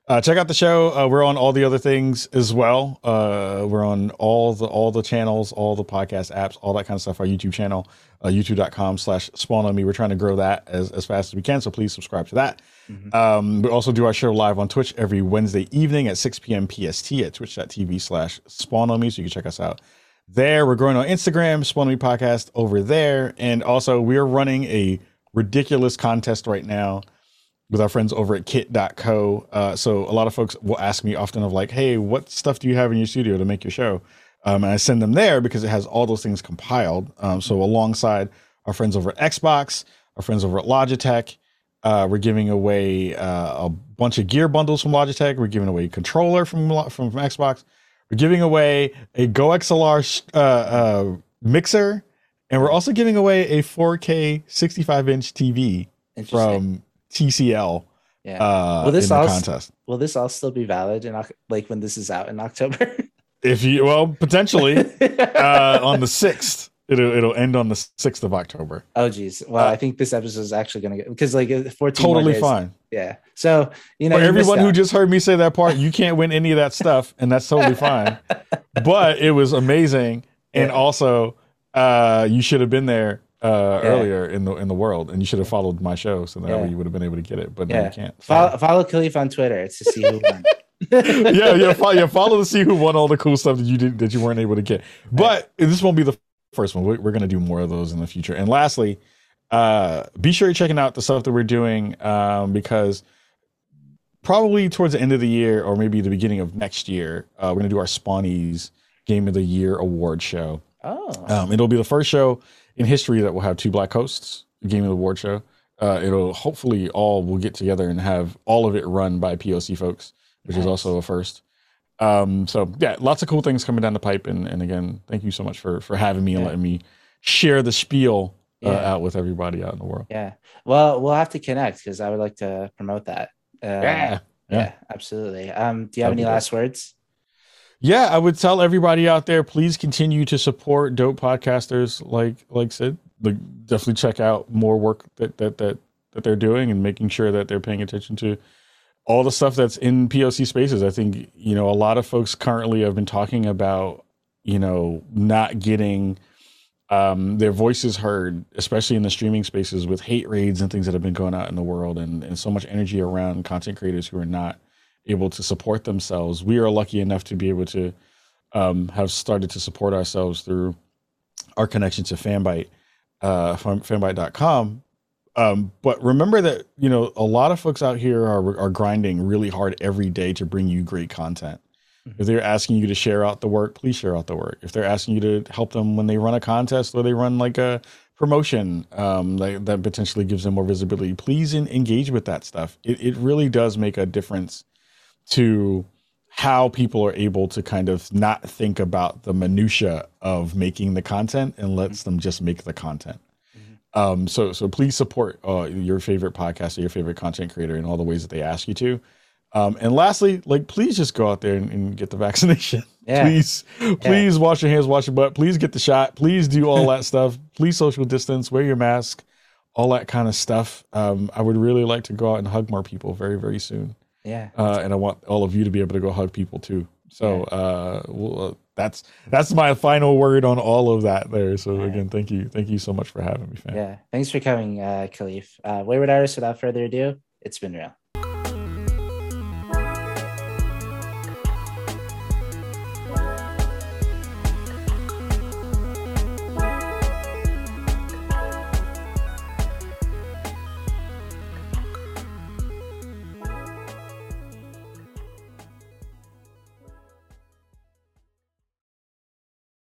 uh, check out the show. Uh, we're on all the other things as well. Uh, we're on all the all the channels, all the podcast apps, all that kind of stuff. Our YouTube channel, uh, youtube.com slash spawn on me. We're trying to grow that as, as fast as we can. So please subscribe to that. Mhm. Um, we also do our show live on Twitch every Wednesday evening at 6 p.m. PST at twitch.tv slash spawn on me. So you can check us out there. We're growing on Instagram, Spawn on Me Podcast over there. And also, we're running a ridiculous contest right now with our friends over at kit.co. Uh, so a lot of folks will ask me often of like, hey, what stuff do you have in your studio to make your show? Um, and I send them there because it has all those things compiled. Um, so alongside our friends over at Xbox, our friends over at Logitech, uh, we're giving away uh, a bunch of gear bundles from Logitech. We're giving away a controller from from, from Xbox. We're giving away a GoXLR sh- uh, uh, mixer, and we're also giving away a 4K 65 inch TV from TCL yeah uh, Will this in the all- contest. will this all still be valid in like when this is out in october If you well, potentially uh, on the sixth, it'll it'll end on the sixth of October. Oh geez. Well, Uh, I think this episode is actually gonna get because like uh, 14 Totally fine. Yeah. So you know, For you everyone who just heard me say that part, you can't win any of that stuff, and that's totally fine. But it was amazing, and Yeah. also uh, you should have been there uh, Yeah. earlier in the in the world, and you should have followed my show, so that Yeah. way you would have been able to get it. But no, Yeah. you can't. follow, follow Kahlief on Twitter to see who won. yeah, yeah, follow, yeah. Follow to see who won all the cool stuff that you did that you weren't able to get. But this won't be the first one. We're, we're going to do more of those in the future. And lastly, uh, be sure you're checking out the stuff that we're doing um, because probably towards the end of the year or maybe the beginning of next year, uh, we're going to do our Spawnies Game of the Year award show. Oh, Um, it'll be the first show in history that will have two black hosts, Game of the Award show. Uh, it'll hopefully all will get together and have all of it run by POC folks, which is also a first. Um, so yeah, lots of cool things coming down the pipe. And, and again, thank you so much for for having me and Yeah. letting me share the spiel uh, Yeah. out with everybody out in the world. yeah. Well, we'll have to connect because I would like to promote that. Uh, Yeah. yeah. absolutely. Um, do you have That'd any last words? Yeah, I would tell everybody out there, please continue to support dope podcasters like like Sid. Like definitely check out more work that that that that they're doing and making sure that they're paying attention to all the stuff that's in POC spaces. I think, you know, a lot of folks currently have been talking about, you know, not getting um, their voices heard, especially in the streaming spaces with hate raids and things that have been going out in the world and, and so much energy around content creators who are not able to support themselves. We are lucky enough to be able to um, have started to support ourselves through our connection to Fanbyte, uh, fan- fanbyte.com. Um, but remember that, you know, a lot of folks out here are, are grinding really hard every day to bring you great content. If they're asking you to share out the work, please share out the work. If they're asking you to help them when they run a contest or they run like a promotion um, like, that potentially gives them more visibility, please en- engage with that stuff. It, it really does make a difference to how people are able to kind of not think about the minutia of making the content and lets them just make the content. Um, so so please support uh, your favorite podcast or your favorite content creator in all the ways that they ask you to. Um, and lastly, like please just go out there and, and get the vaccination. Yeah. Please, please yeah. wash your hands, wash your butt. Please get the shot. Please do all that stuff. Please social distance, wear your mask, all that kind of stuff. Um, I would really like to go out and hug more people very, very soon. Yeah. Uh, and I want all of you to be able to go hug people too. So uh, well, uh, that's that's my final word on all of that there. So again, thank you, thank you so much for having me, fam. Yeah, thanks for coming, uh, Kahlief. Uh, Wayward Artist. Without further ado, it's been real.